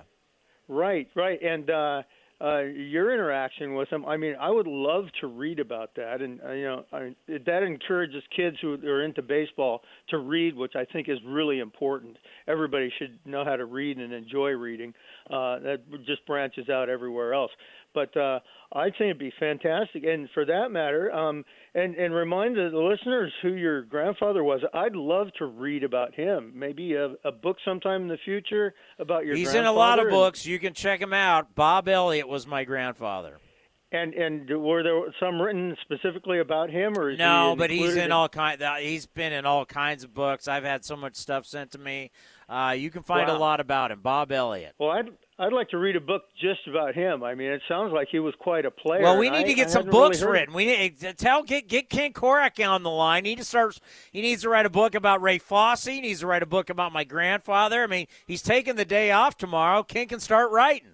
Right, right. And uh, uh, your interaction with them. I mean, I would love to read about that. And, uh, you know, I, that encourages kids who are into baseball to read, which I think is really important. Everybody should know how to read and enjoy reading. Uh, that just branches out everywhere else. But uh, I think it'd be fantastic. And for that matter, um, and, and remind the listeners who your grandfather was. I'd love to read about him. Maybe a, a book sometime in the future about your He's in a lot of books. You can check him out. Bob Elliott was my grandfather. And and were there some written specifically about him, or is No, he but he's included in all kind. He's been in all kinds of books. I've had so much stuff sent to me. Uh, you can find a lot about him. Bob Elliott. Well, I'd I'd like to read a book just about him. I mean, it sounds like he was quite a player. Well, we need I- to get I some hadn't really books written. We need eh, to tell get get Ken Korach on the line. He needs to start. He needs to write a book about Ray Fosse. He needs to write a book about my grandfather. I mean, he's taking the day off tomorrow. Ken can start writing.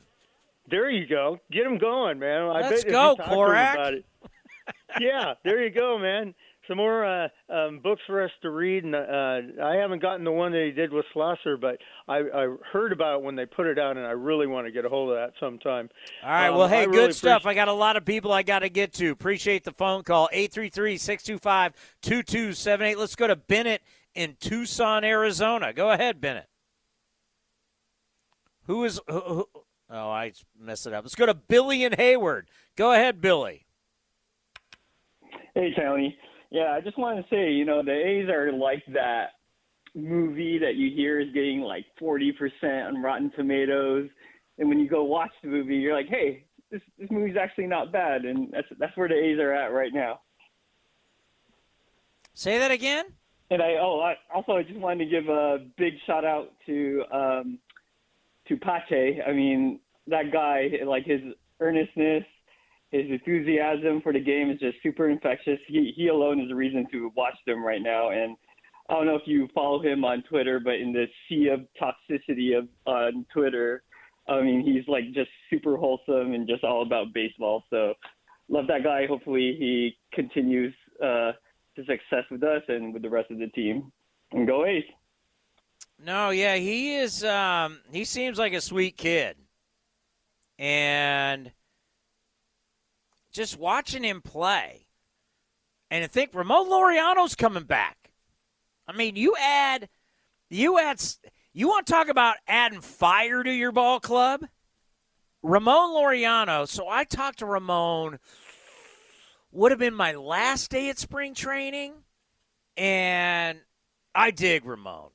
There you go. Get him going, man. I Let's bet go, talk to him Korach. yeah, there you go, man. Some more uh, um, books for us to read, and uh, I haven't gotten the one that he did with Schlosser, but I, I heard about it when they put it out, and I really want to get a hold of that sometime. All right. Um, well, hey, I good really stuff. I got a lot of people I got to get to. Appreciate the phone call. 833-625-2278. Let's go to Bennett in Tucson, Arizona. Go ahead, Bennett. Who is who, who, Oh, I messed it up. Let's go to Billy and Hayward. Go ahead, Billy. Hey, Tony. Yeah, I just wanted to say, you know, the A's are like that movie that you hear is getting like 40% on Rotten Tomatoes. And when you go watch the movie, you're like, hey, this, this movie's actually not bad. And that's, that's where the A's are at right now. Say that again? And I, oh, I, also, I just wanted to give a big shout out to, um, to Pache. I mean, that guy, like his earnestness, his enthusiasm for the game is just super infectious. He he alone is a reason to watch them right now. And I don't know if you follow him on Twitter, but in the sea of toxicity of on Twitter, I mean he's like just super wholesome and just all about baseball. So love that guy. Hopefully he continues uh, his success with us and with the rest of the team. And go A's. No, yeah, he is. Um, he seems like a sweet kid, and just watching him play, and I think Ramon Laureano's coming back. I mean, you add, you add, you want to talk about adding fire to your ball club? Ramon Laureano. So I talked to Ramon. Would have been my last day at spring training, and I dig Ramon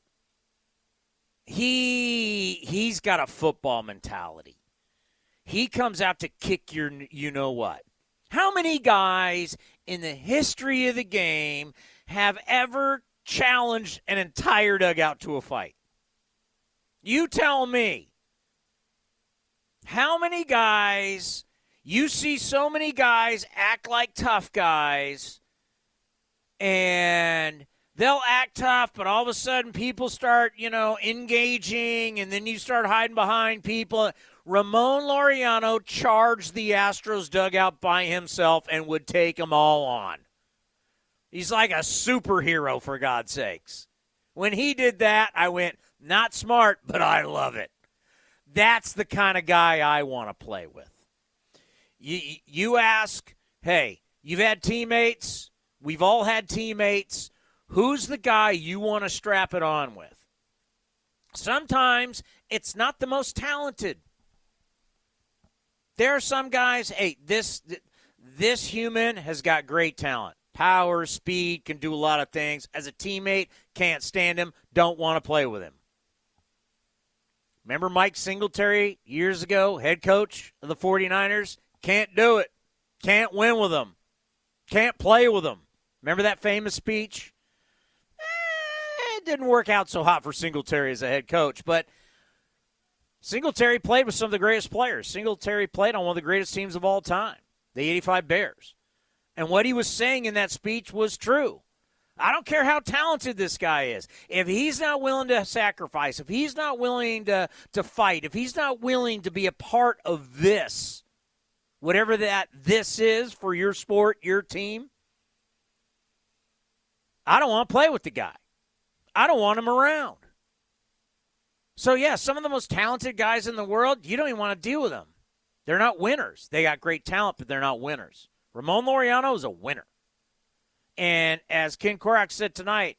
he he's got a football mentality. He comes out to kick your you know what. How many guys in the history of the game have ever challenged an entire dugout to a fight? You tell me. How many guys you see so many guys act like tough guys and they'll act tough, but all of a sudden people start, you know, engaging, and then you start hiding behind people. Ramon Laureano charged the Astros dugout by himself and would take them all on. He's like a superhero, for God's sakes. When he did that, I went, not smart, but I love it. That's the kind of guy I want to play with. You, you ask, hey, you've had teammates. We've all had teammates who's the guy you want to strap it on with? Sometimes it's not the most talented. There are some guys, hey, this this human has got great talent. Power, speed, can do a lot of things. As a teammate, can't stand him, don't want to play with him. Remember Mike Singletary years ago, head coach of the 49ers? Can't do it. Can't win with them. Can't play with them. Remember that famous speech? Eh, it didn't work out so hot for Singletary as a head coach, but Singletary played with some of the greatest players. Singletary played on one of the greatest teams of all time, the 85 Bears. And what he was saying in that speech was true. I don't care how talented this guy is. If he's not willing to sacrifice, if he's not willing to, to fight, if he's not willing to be a part of this, whatever that this is for your sport, your team, I don't want to play with the guy. I don't want him around. So, yeah, some of the most talented guys in the world, you don't even want to deal with them. They're not winners. They got great talent, but they're not winners. Ramon Laureano is a winner. And as Ken Korach said tonight,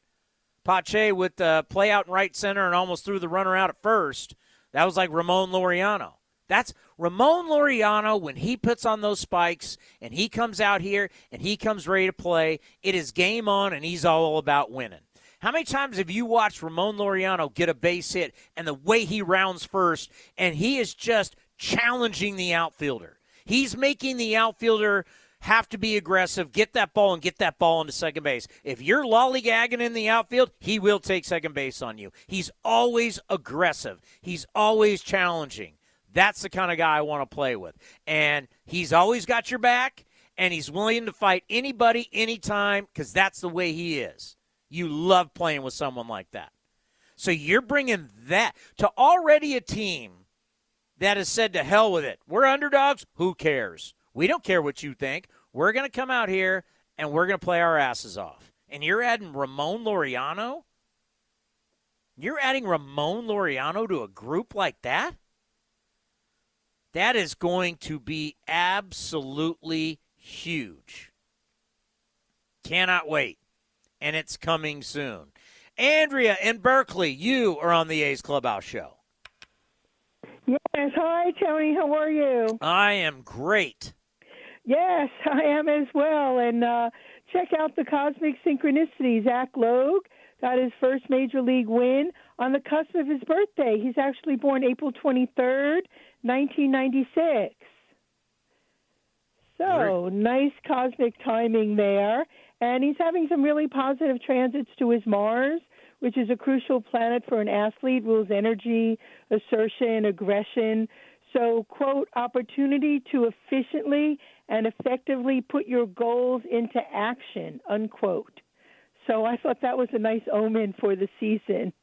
Pache with the play out in right center and almost threw the runner out at first. That was like Ramon Laureano. That's Ramon Laureano when he puts on those spikes and he comes out here and he comes ready to play. It is game on and he's all about winning. How many times have you watched Ramon Laureano get a base hit and the way he rounds first and he is just challenging the outfielder? He's making the outfielder have to be aggressive, get that ball, and get that ball into second base. If you're lollygagging in the outfield, he will take second base on you. He's always aggressive, he's always challenging. That's the kind of guy I want to play with. And he's always got your back, and he's willing to fight anybody, anytime, because that's the way he is. You love playing with someone like that. So you're bringing that to already a team that has said to hell with it. We're underdogs. Who cares? We don't care what you think. We're going to come out here and we're going to play our asses off. And you're adding Ramon Laureano? You're adding Ramon Laureano to a group like that? That is going to be absolutely huge. Cannot wait. And it's coming soon. Andrea in Berkeley, you are on the A's Clubhouse Show. Yes. Hi, Tony. How are you? I am great. Yes, I am as well. And uh, check out the Cosmic Synchronicity. Zach Logue got his first major league win on the cusp of his birthday. He's actually born April 23rd, 1996. So nice cosmic timing there. And he's having some really positive transits to his Mars, which is a crucial planet for an athlete, rules energy, assertion, aggression. So, quote, opportunity to efficiently and effectively put your goals into action, unquote. So I thought that was a nice omen for the season.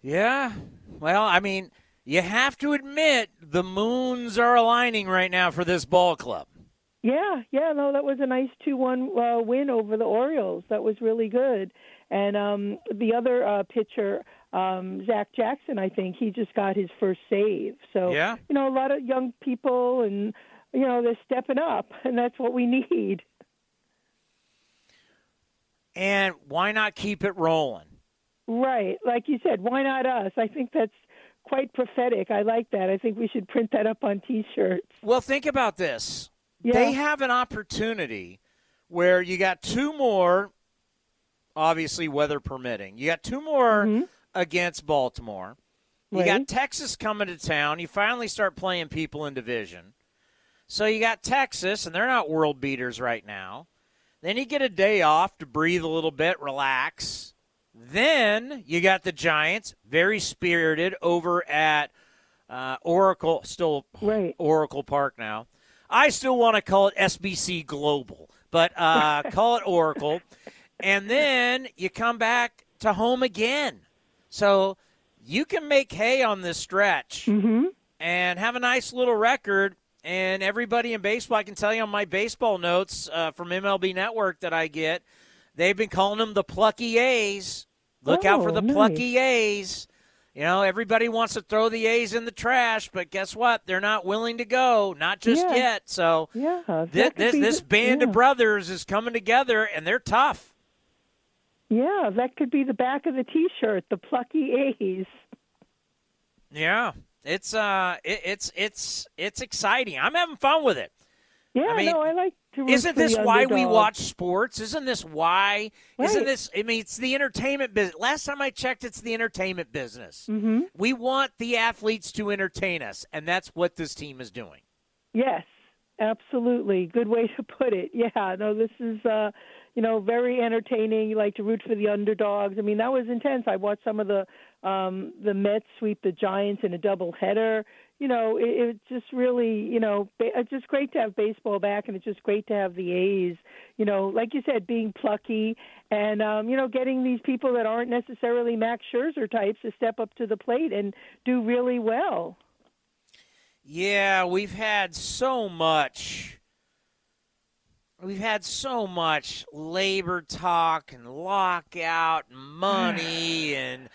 Yeah. Well, I mean, you have to admit the moons are aligning right now for this ball club. Yeah, yeah, no, that was a nice two-one uh, win over the Orioles. That was really good. And um, the other uh, pitcher, um, Zach Jackson, I think he just got his first save. So yeah. you know, a lot of young people, and you know, they're stepping up, and that's what we need. And why not keep it rolling? Right, like you said, why not us? I think that's quite prophetic. I like that. I think we should print that up on T-shirts. Well, think about this. Yeah. They have an opportunity where you got two more, obviously weather permitting. You got two more Mm-hmm. against Baltimore. You Right. got Texas coming to town. You finally start playing people in division. So you got Texas, and they're not world beaters right now. Then you get a day off to breathe a little bit, relax. Then you got the Giants, very spirited, over at uh, Oracle, still right. Oracle Park now. I still want to call it SBC Global, but uh, call it Oracle. And then you come back to home again. So you can make hay on this stretch and have a nice little record. And everybody in baseball, I can tell you on my baseball notes uh, from MLB Network that I get, they've been calling them the plucky A's. Look out for Oh, the nice. plucky A's. You know, everybody wants to throw the A's in the trash, but guess what? They're not willing to go, not just Yeah. yet. So Yeah, that thi- this this the- band yeah. of brothers is coming together, and they're tough. Yeah, that could be the back of the T-shirt, the plucky A's. Yeah, it's uh, it, it's it's it's exciting. I'm having fun with it. Yeah, I mean, no, I like Isn't this why we watch sports? Isn't this why? Isn't this? I mean, it's the entertainment business. Last time I checked, it's the entertainment business. Mm-hmm. We want the athletes to entertain us, and that's what this team is doing. Yes, absolutely. Good way to put it. Yeah, no, this is uh, you know very entertaining. You like to root for the underdogs. I mean, that was intense. I watched some of the um, the Mets sweep the Giants in a doubleheader. You know, it, it's just really, you know, it's just great to have baseball back, and it's just great to have the A's, you know, like you said, being plucky and, um, you know, getting these people that aren't necessarily Max Scherzer types to step up to the plate and do really well. Yeah, we've had so much. We've had so much labor talk and lockout and money and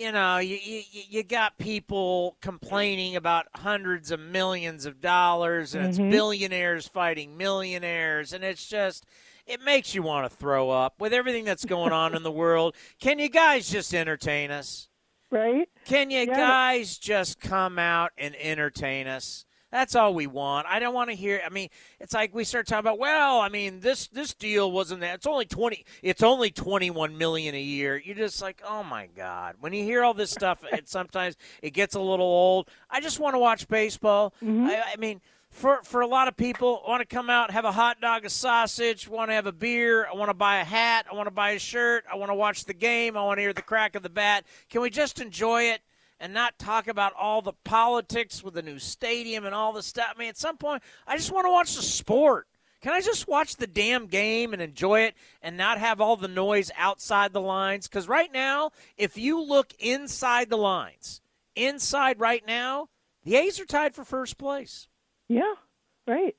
you know, you, you, you got people complaining about hundreds of millions of dollars, and mm-hmm. it's billionaires fighting millionaires, and it's just it makes you want to throw up with everything that's going on in the world. Can you guys just entertain us? Right? Can you yeah. guys just come out and entertain us? That's all we want. I don't want to hear. I mean, it's like we start talking about. Well, I mean, this this deal wasn't that. It's only twenty. It's only twenty one million a year. You're just like, oh my god. When you hear all this stuff, it sometimes it gets a little old. I just want to watch baseball. Mm-hmm. I, I mean, for for a lot of people want to come out have a hot dog a sausage want to have a beer i want to buy a hat i want to buy a shirt i want to watch the game i want to hear the crack of the bat can we just enjoy it and not talk about all the politics with the new stadium and all the stuff. I mean, at some point, I just want to watch the sport. Can I just watch the damn game and enjoy it and not have all the noise outside the lines? Because right now, if you look inside the lines, inside right now, the A's are tied for first place. Yeah, right.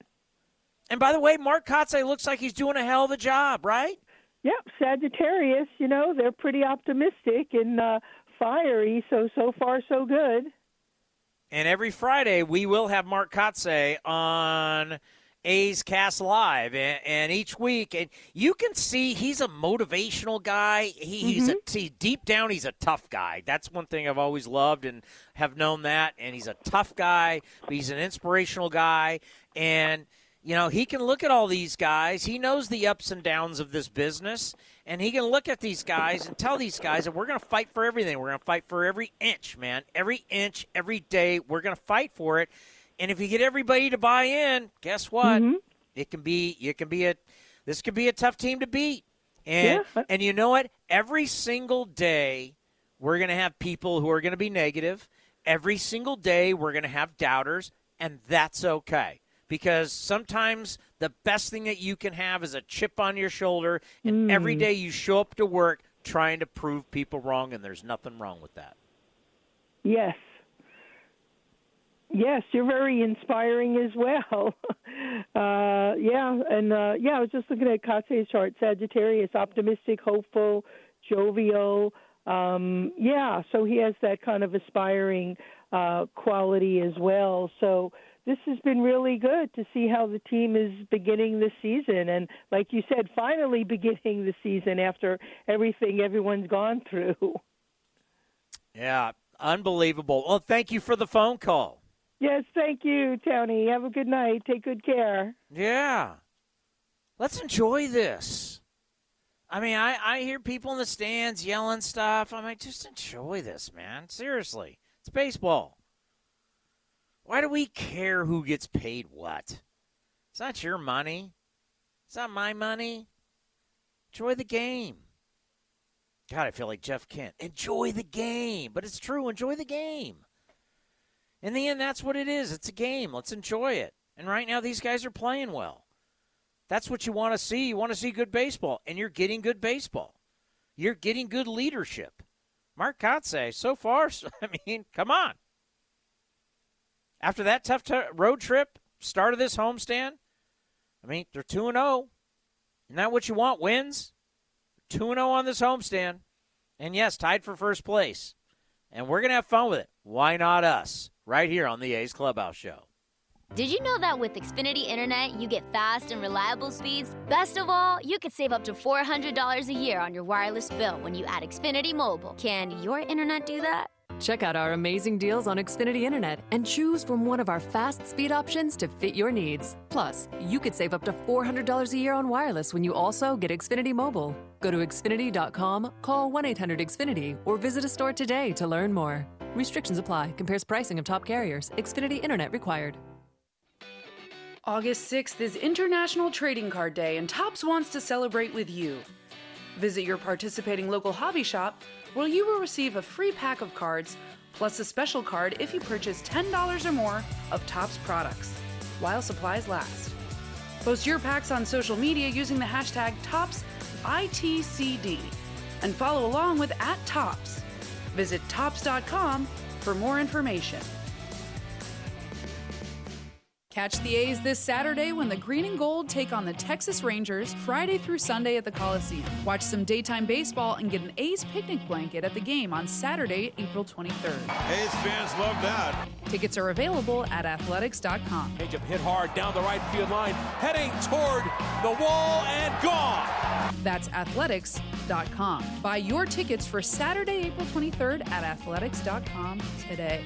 And by the way, Mark Kotsay looks like he's doing a hell of a job, right? Yep, Sagittarius, you know, they're pretty optimistic and uh, fiery. So so far so good. And every Friday we will have Mark Kotsay on A's Cast Live, and, and, each week, and you can see he's a motivational guy. He, mm-hmm. He's a he, deep down, he's a tough guy. That's one thing I've always loved and have known that. And he's a tough guy, but he's an inspirational guy, and you know he can look at all these guys. He knows the ups and downs of this business, and he can look at these guys and tell these guys that we're going to fight for everything. We're going to fight for every inch, man. Every inch, every day, we're going to fight for it. And if you get everybody to buy in, guess what? Mm-hmm. It can be it can be a this could be a tough team to beat. And yeah. and you know what? Every single day we're going to have people who are going to be negative. Every single day we're going to have doubters, and that's okay because sometimes the best thing that you can have is a chip on your shoulder, and mm. every day you show up to work trying to prove people wrong, and there's nothing wrong with that. Yes. Yes, you're very inspiring as well. uh, yeah, and uh, yeah, I was just looking at Kotsay's chart. Sagittarius, optimistic, hopeful, jovial. Um, yeah, so he has that kind of aspiring uh, quality as well. So this has been really good to see how the team is beginning the season. And like you said finally beginning the season after everything everyone's gone through. Yeah unbelievable. Well thank you for the phone call. Yes thank you tony. Have a good night. Take good care. Yeah. Let's enjoy this. I mean i, I hear people in the stands yelling stuff. I'm like just enjoy this man. Seriously. It's baseball why do we care who gets paid what? It's not your money. It's not my money. Enjoy the game. God, I feel like Jeff Kent. Enjoy the game. But it's true. Enjoy the game. In the end, that's what it is. It's a game. Let's enjoy it. And right now, these guys are playing well. That's what you want to see. You want to see good baseball, and you're getting good baseball. You're getting good leadership. Mark Kotsay, so far, I mean, come on after that tough t- road trip, start of this homestand, I mean, they're 2 and 0. Isn't that what you want? Wins? 2 and 0 on this homestand. And yes, tied for first place. And we're going to have fun with it. Why not us? Right here on the A's Clubhouse Show. Did you know that with Xfinity Internet, you get fast and reliable speeds? Best of all, you could save up to $400 a year on your wireless bill when you add Xfinity Mobile. Can your internet do that? Check out our amazing deals on Xfinity Internet and choose from one of our fast speed options to fit your needs. Plus, you could save up to $400 a year on wireless when you also get Xfinity Mobile. Go to Xfinity.com, call 1 800 Xfinity, or visit a store today to learn more. Restrictions apply, compares pricing of top carriers. Xfinity Internet required. August 6th is International Trading Card Day, and Topps wants to celebrate with you. Visit your participating local hobby shop where you will receive a free pack of cards plus a special card if you purchase $10 or more of Topps products, while supplies last. Post your packs on social media using the hashtag ToppsITCD and follow along with at Topps. Visit Topps.com for more information. Catch the A's this Saturday when the Green and Gold take on the Texas Rangers Friday through Sunday at the Coliseum. Watch some daytime baseball and get an A's picnic blanket at the game on Saturday, April 23rd. A's fans love that. Tickets are available at athletics.com. Changeup hit hard down the right field line, heading toward the wall and gone. That's athletics.com. Buy your tickets for Saturday, April 23rd at athletics.com today.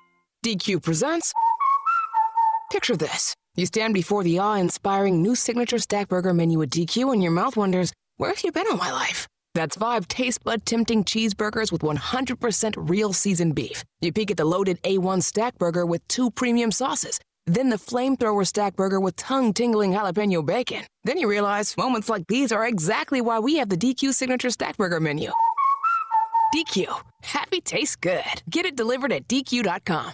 DQ presents. Picture this. You stand before the awe inspiring new signature stack burger menu at DQ, and your mouth wonders, where have you been all my life? That's five taste bud tempting cheeseburgers with 100% real seasoned beef. You peek at the loaded A1 stack burger with two premium sauces. Then the flamethrower stack burger with tongue tingling jalapeno bacon. Then you realize moments like these are exactly why we have the DQ signature stack burger menu. DQ. Happy tastes good. Get it delivered at DQ.com.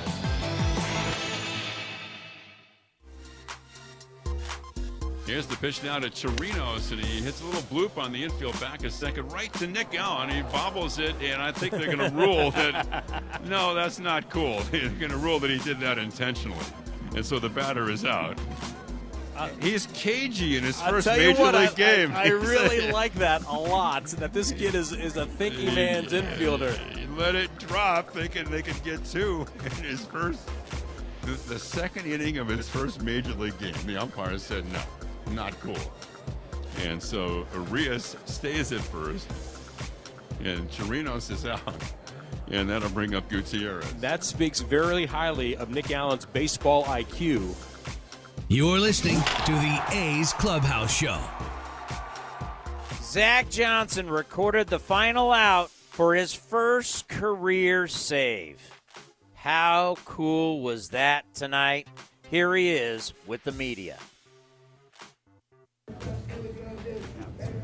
Here's the pitch now to Chirinos, and he hits a little bloop on the infield back a second, right to Nick Allen. He bobbles it, and I think they're going to rule that no, that's not cool. They're going to rule that he did that intentionally, and so the batter is out. Uh, He's cagey in his I'll first major what, league I, game. I, I really like that a lot. That this kid is, is a thinking man's infielder. He let it drop, thinking they could get two in his first, the, the second inning of his first major league game. The umpire said no, not cool. And so Arias stays at first, and Chirinos is out. and that'll bring up Gutierrez. That speaks very highly of Nick Allen's baseball IQ. You're listening to the A's Clubhouse Show. Zach Jackson recorded the final out for his first career save. How cool was that tonight? Here he is with the media.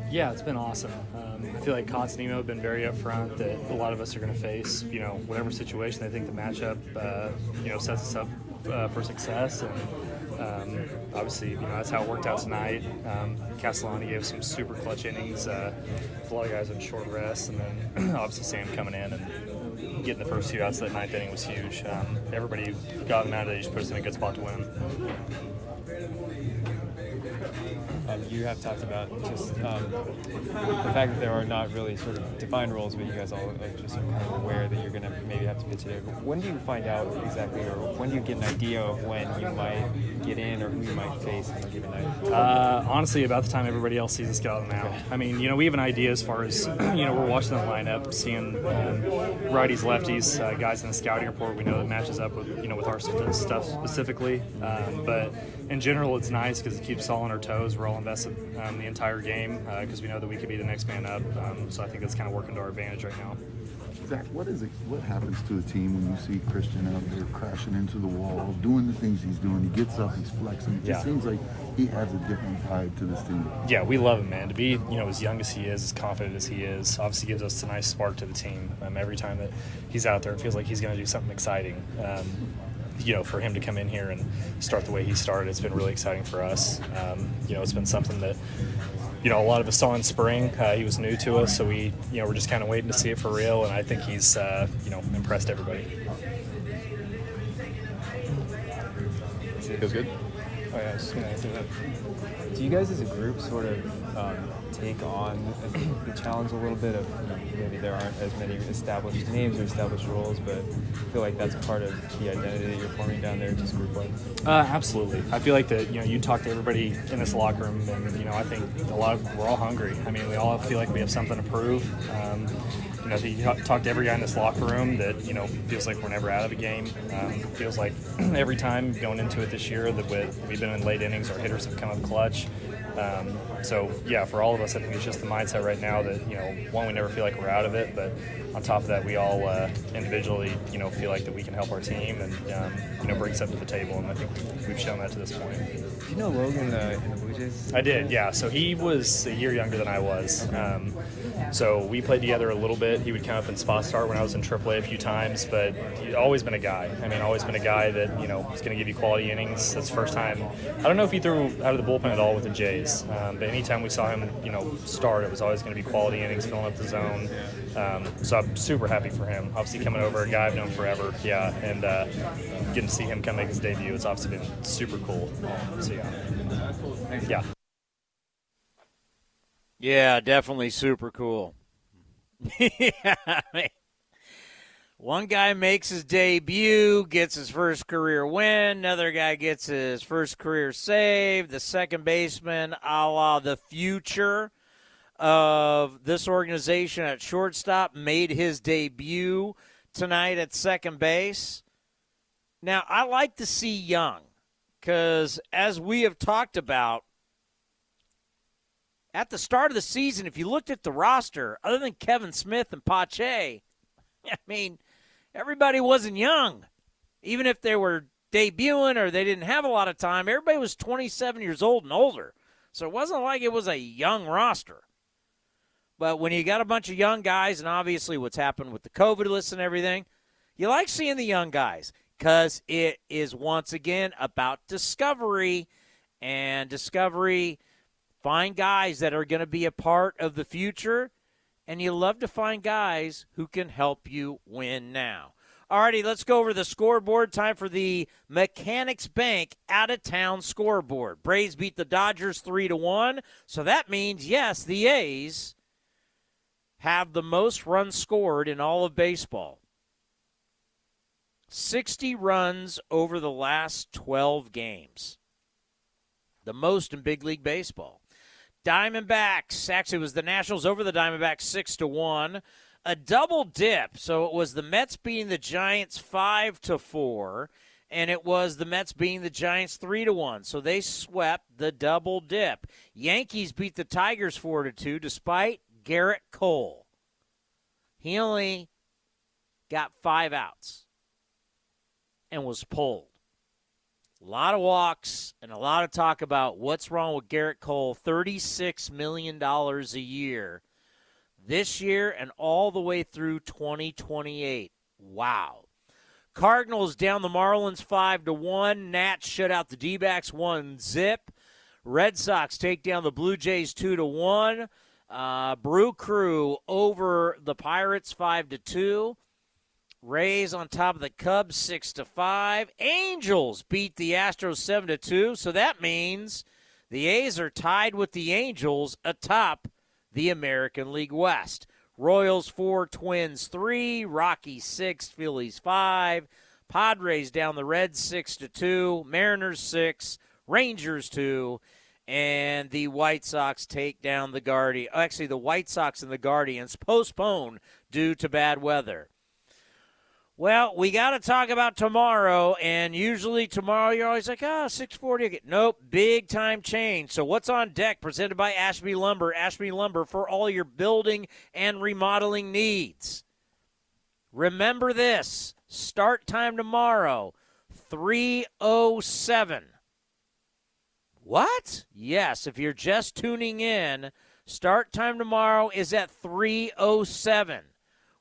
Yeah, it's been awesome. Um, I feel like Cots and Emo have been very upfront that a lot of us are going to face. You know, whatever situation they think the matchup, uh, you know, sets us up uh, for success. And um, obviously, you know, that's how it worked out tonight. Um, Castellani gave some super clutch innings. Uh, a lot of guys on short rest, and then obviously Sam coming in and getting the first two outs of that ninth inning was huge. Um, everybody got them out of. They just put us in a good spot to win. Um, you have talked about just um, the fact that there are not really sort of defined roles, but you guys all are just kind of aware that you're going to maybe have to pitch it. When do you find out exactly, or when do you get an idea of when you might get in or who you might face on a given night? Uh, honestly, about the time everybody else sees us get out of the mound. I mean, you know, we have an idea as far as, you know, we're watching the lineup, seeing um, righties, lefties, uh, guys in the scouting report. We know that matches up with, you know, with our stuff specifically. Um, but in general, it's nice because it keeps all on our toes. We're all invested um, the entire game because uh, we know that we could be the next man up. Um, so I think that's kind of working to our advantage right now. Zach, what is it? What happens to a team when you see Cristian out there crashing into the wall, doing the things he's doing? He gets up, he's flexing. It just yeah. seems like he has a different vibe to this team. Yeah, we love him, man. To be you know as young as he is, as confident as he is, obviously gives us a nice spark to the team. Um, every time that he's out there, it feels like he's going to do something exciting. Um, you know, for him to come in here and start the way he started, it's been really exciting for us. Um, you know, it's been something that, you know, a lot of us saw in spring. Uh, he was new to us, so we, you know, we're just kind of waiting to see it for real. And I think he's, uh, you know, impressed everybody. Feels good. I was just gonna answer that. Do you guys as a group sort of um, take on the challenge a little bit of maybe there aren't as many established names or established roles, but I feel like that's part of the identity that you're forming down there, just group wise. Uh, absolutely. I feel like that you know you talk to everybody in this locker room, and you know I think a lot of we're all hungry. I mean, we all feel like we have something to prove. Um, you know, you talk to every guy in this locker room that you know feels like we're never out of a game. Um, feels like every time going into it this year that we've been in late innings, our hitters have come up clutch. Um, so yeah, for all of us, I think it's just the mindset right now that you know, one, we never feel like we're out of it, but on top of that, we all uh, individually, you know, feel like that we can help our team and um, you know bring something to the table, and I think we've shown that to this point. Do you know Logan uh, in the Blue Jays? I did, yeah. So he was a year younger than I was. Um, so we played together a little bit. He would come up in spot start when I was in AAA a few times, but he's always been a guy. I mean, always been a guy that you know is going to give you quality innings. That's the first time. I don't know if he threw out of the bullpen at all with the Jays, um, but anytime we saw him, you know, start, it was always going to be quality innings, filling up the zone. Um, so I'm super happy for him. Obviously, coming over, a guy I've known forever, yeah, and uh, getting to see him come make his debut, it's obviously been super cool. So yeah, yeah. Yeah, definitely super cool. yeah, one guy makes his debut, gets his first career win. Another guy gets his first career save. The second baseman, a la the future of this organization at shortstop, made his debut tonight at second base. Now, I like to see young because, as we have talked about, at the start of the season, if you looked at the roster, other than Kevin Smith and Pache, I mean, everybody wasn't young. Even if they were debuting or they didn't have a lot of time, everybody was 27 years old and older. So it wasn't like it was a young roster. But when you got a bunch of young guys, and obviously what's happened with the COVID list and everything, you like seeing the young guys because it is once again about discovery. And discovery Find guys that are going to be a part of the future, and you love to find guys who can help you win now. Alrighty, let's go over the scoreboard. Time for the Mechanics Bank out of town scoreboard. Braves beat the Dodgers three to one, so that means yes, the A's have the most runs scored in all of baseball. 60 runs over the last 12 games. The most in big league baseball. Diamondbacks. Actually, it was the Nationals over the Diamondbacks six to one. a double dip. So it was the Mets beating the Giants five to four, and it was the Mets beating the Giants three to one. So they swept the double dip. Yankees beat the Tigers four to two, despite Gerrit Cole. He only got five outs and was pulled. A lot of walks and a lot of talk about what's wrong with Gerrit Cole. $36 million a year this year and all the way through 2028. Wow. Cardinals down the Marlins 5 to 1. Nats shut out the D-backs 1 zip. Red Sox take down the Blue Jays 2 to 1. Uh, Brew Crew over the Pirates 5 to 2. Rays on top of the Cubs 6 to 5. Angels beat the Astros 7 to 2. So that means the A's are tied with the Angels atop the American League West. Royals 4, Twins 3, Rockies 6, Phillies 5, Padres down the Reds 6 to 2, Mariners 6, Rangers 2, and the White Sox take down the Guardians. Actually, the White Sox and the Guardians postponed due to bad weather. Well, we got to talk about tomorrow, and usually tomorrow you're always like, ah, oh, 640. Nope, big time change. So what's on deck? Presented by Ashby Lumber. Ashby Lumber for all your building and remodeling needs. Remember this. Start time tomorrow, 307. What? Yes, if you're just tuning in, start time tomorrow is at 307.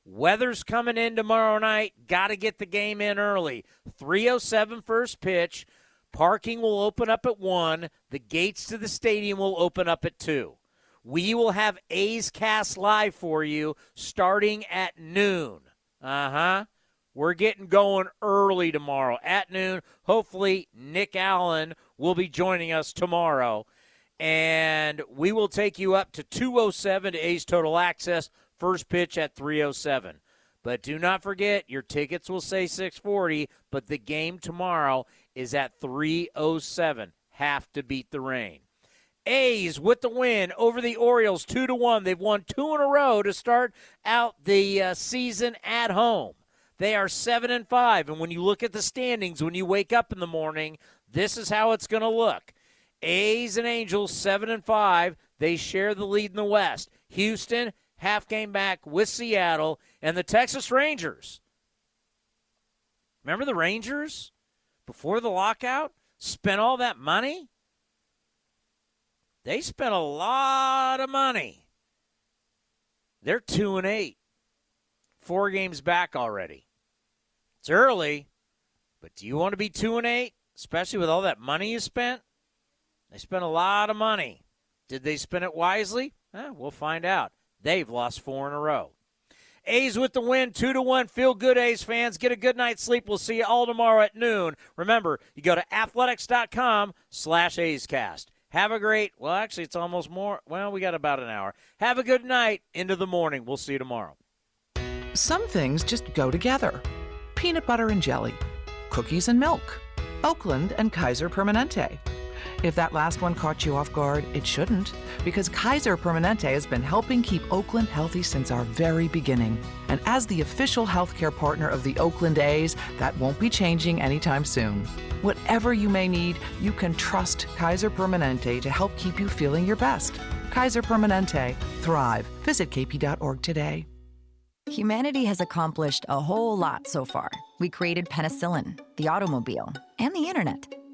Weather's coming in tomorrow night. Got to get the game in early. 307 first pitch. Parking will open up at 1. The gates to the stadium will open up at 2. We will have A's Cast live for you starting at noon. Uh huh. We're getting going early tomorrow at noon. Hopefully, Nick Allen will be joining us tomorrow. And we will take you up to 207 to A's Total Access. First pitch at 307. But do not forget, your tickets will say 640, but the game tomorrow is at 307. Have to beat the rain. A's with the win over the Orioles 2 to 1. They've won two in a row to start out the uh, season at home. They are 7 and 5 and when you look at the standings when you wake up in the morning, this is how it's going to look. A's and Angels 7 and 5. They share the lead in the West. Houston half game back with Seattle and the Texas Rangers. Remember the Rangers before the lockout spent all that money? They spent a lot of money. They're 2 and 8. 4 games back already. It's early, but do you want to be 2 and 8, especially with all that money you spent? They spent a lot of money. Did they spend it wisely? Eh, we'll find out. They've lost four in a row. A's with the win, two to one. Feel good, A's fans. Get a good night's sleep. We'll see you all tomorrow at noon. Remember, you go to athletics.com slash A's cast. Have a great, well, actually, it's almost more, well, we got about an hour. Have a good night into the morning. We'll see you tomorrow. Some things just go together peanut butter and jelly, cookies and milk, Oakland and Kaiser Permanente. If that last one caught you off guard, it shouldn't, because Kaiser Permanente has been helping keep Oakland healthy since our very beginning. And as the official healthcare partner of the Oakland A's, that won't be changing anytime soon. Whatever you may need, you can trust Kaiser Permanente to help keep you feeling your best. Kaiser Permanente. Thrive. Visit kp.org today. Humanity has accomplished a whole lot so far. We created penicillin, the automobile, and the internet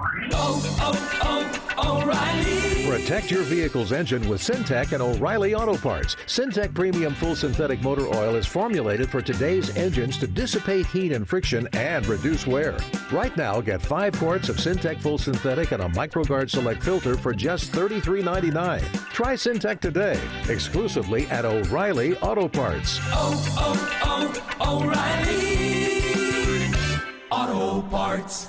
Oh, oh, oh, O'Reilly! Protect your vehicle's engine with Syntec and O'Reilly Auto Parts. Syntec Premium Full Synthetic Motor Oil is formulated for today's engines to dissipate heat and friction and reduce wear. Right now, get five quarts of Syntec Full Synthetic and a MicroGard Select filter for just $33.99. Try Syntec today, exclusively at O'Reilly Auto Parts. Oh, oh, oh, O'Reilly! Auto Parts.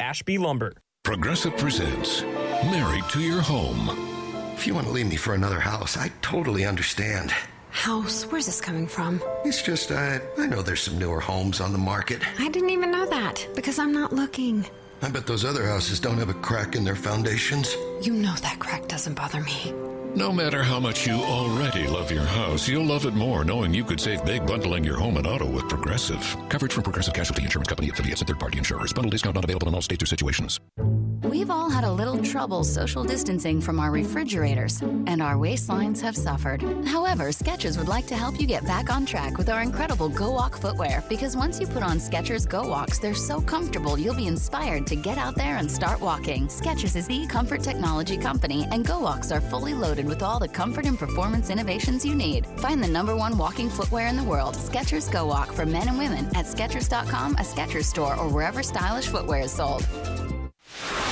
Ashby Lumber. Progressive presents Married to Your Home. If you want to leave me for another house, I totally understand. House? Where's this coming from? It's just, I I know there's some newer homes on the market. I didn't even know that because I'm not looking. I bet those other houses don't have a crack in their foundations. You know that crack doesn't bother me. No matter how much you already love your house, you'll love it more knowing you could save big bundling your home and auto with Progressive. Coverage from Progressive Casualty Insurance Company affiliates and third-party insurers. Bundle discount not available in all states or situations. We've all had a little trouble social distancing from our refrigerators, and our waistlines have suffered. However, Skechers would like to help you get back on track with our incredible Go Walk footwear because once you put on Skechers Go Walks, they're so comfortable you'll be inspired to get out there and start walking. Skechers is the comfort technology company, and Go Walks are fully loaded with all the comfort and performance innovations you need. Find the number one walking footwear in the world, Skechers Go Walk for men and women at Skechers.com, a Skechers store, or wherever stylish footwear is sold.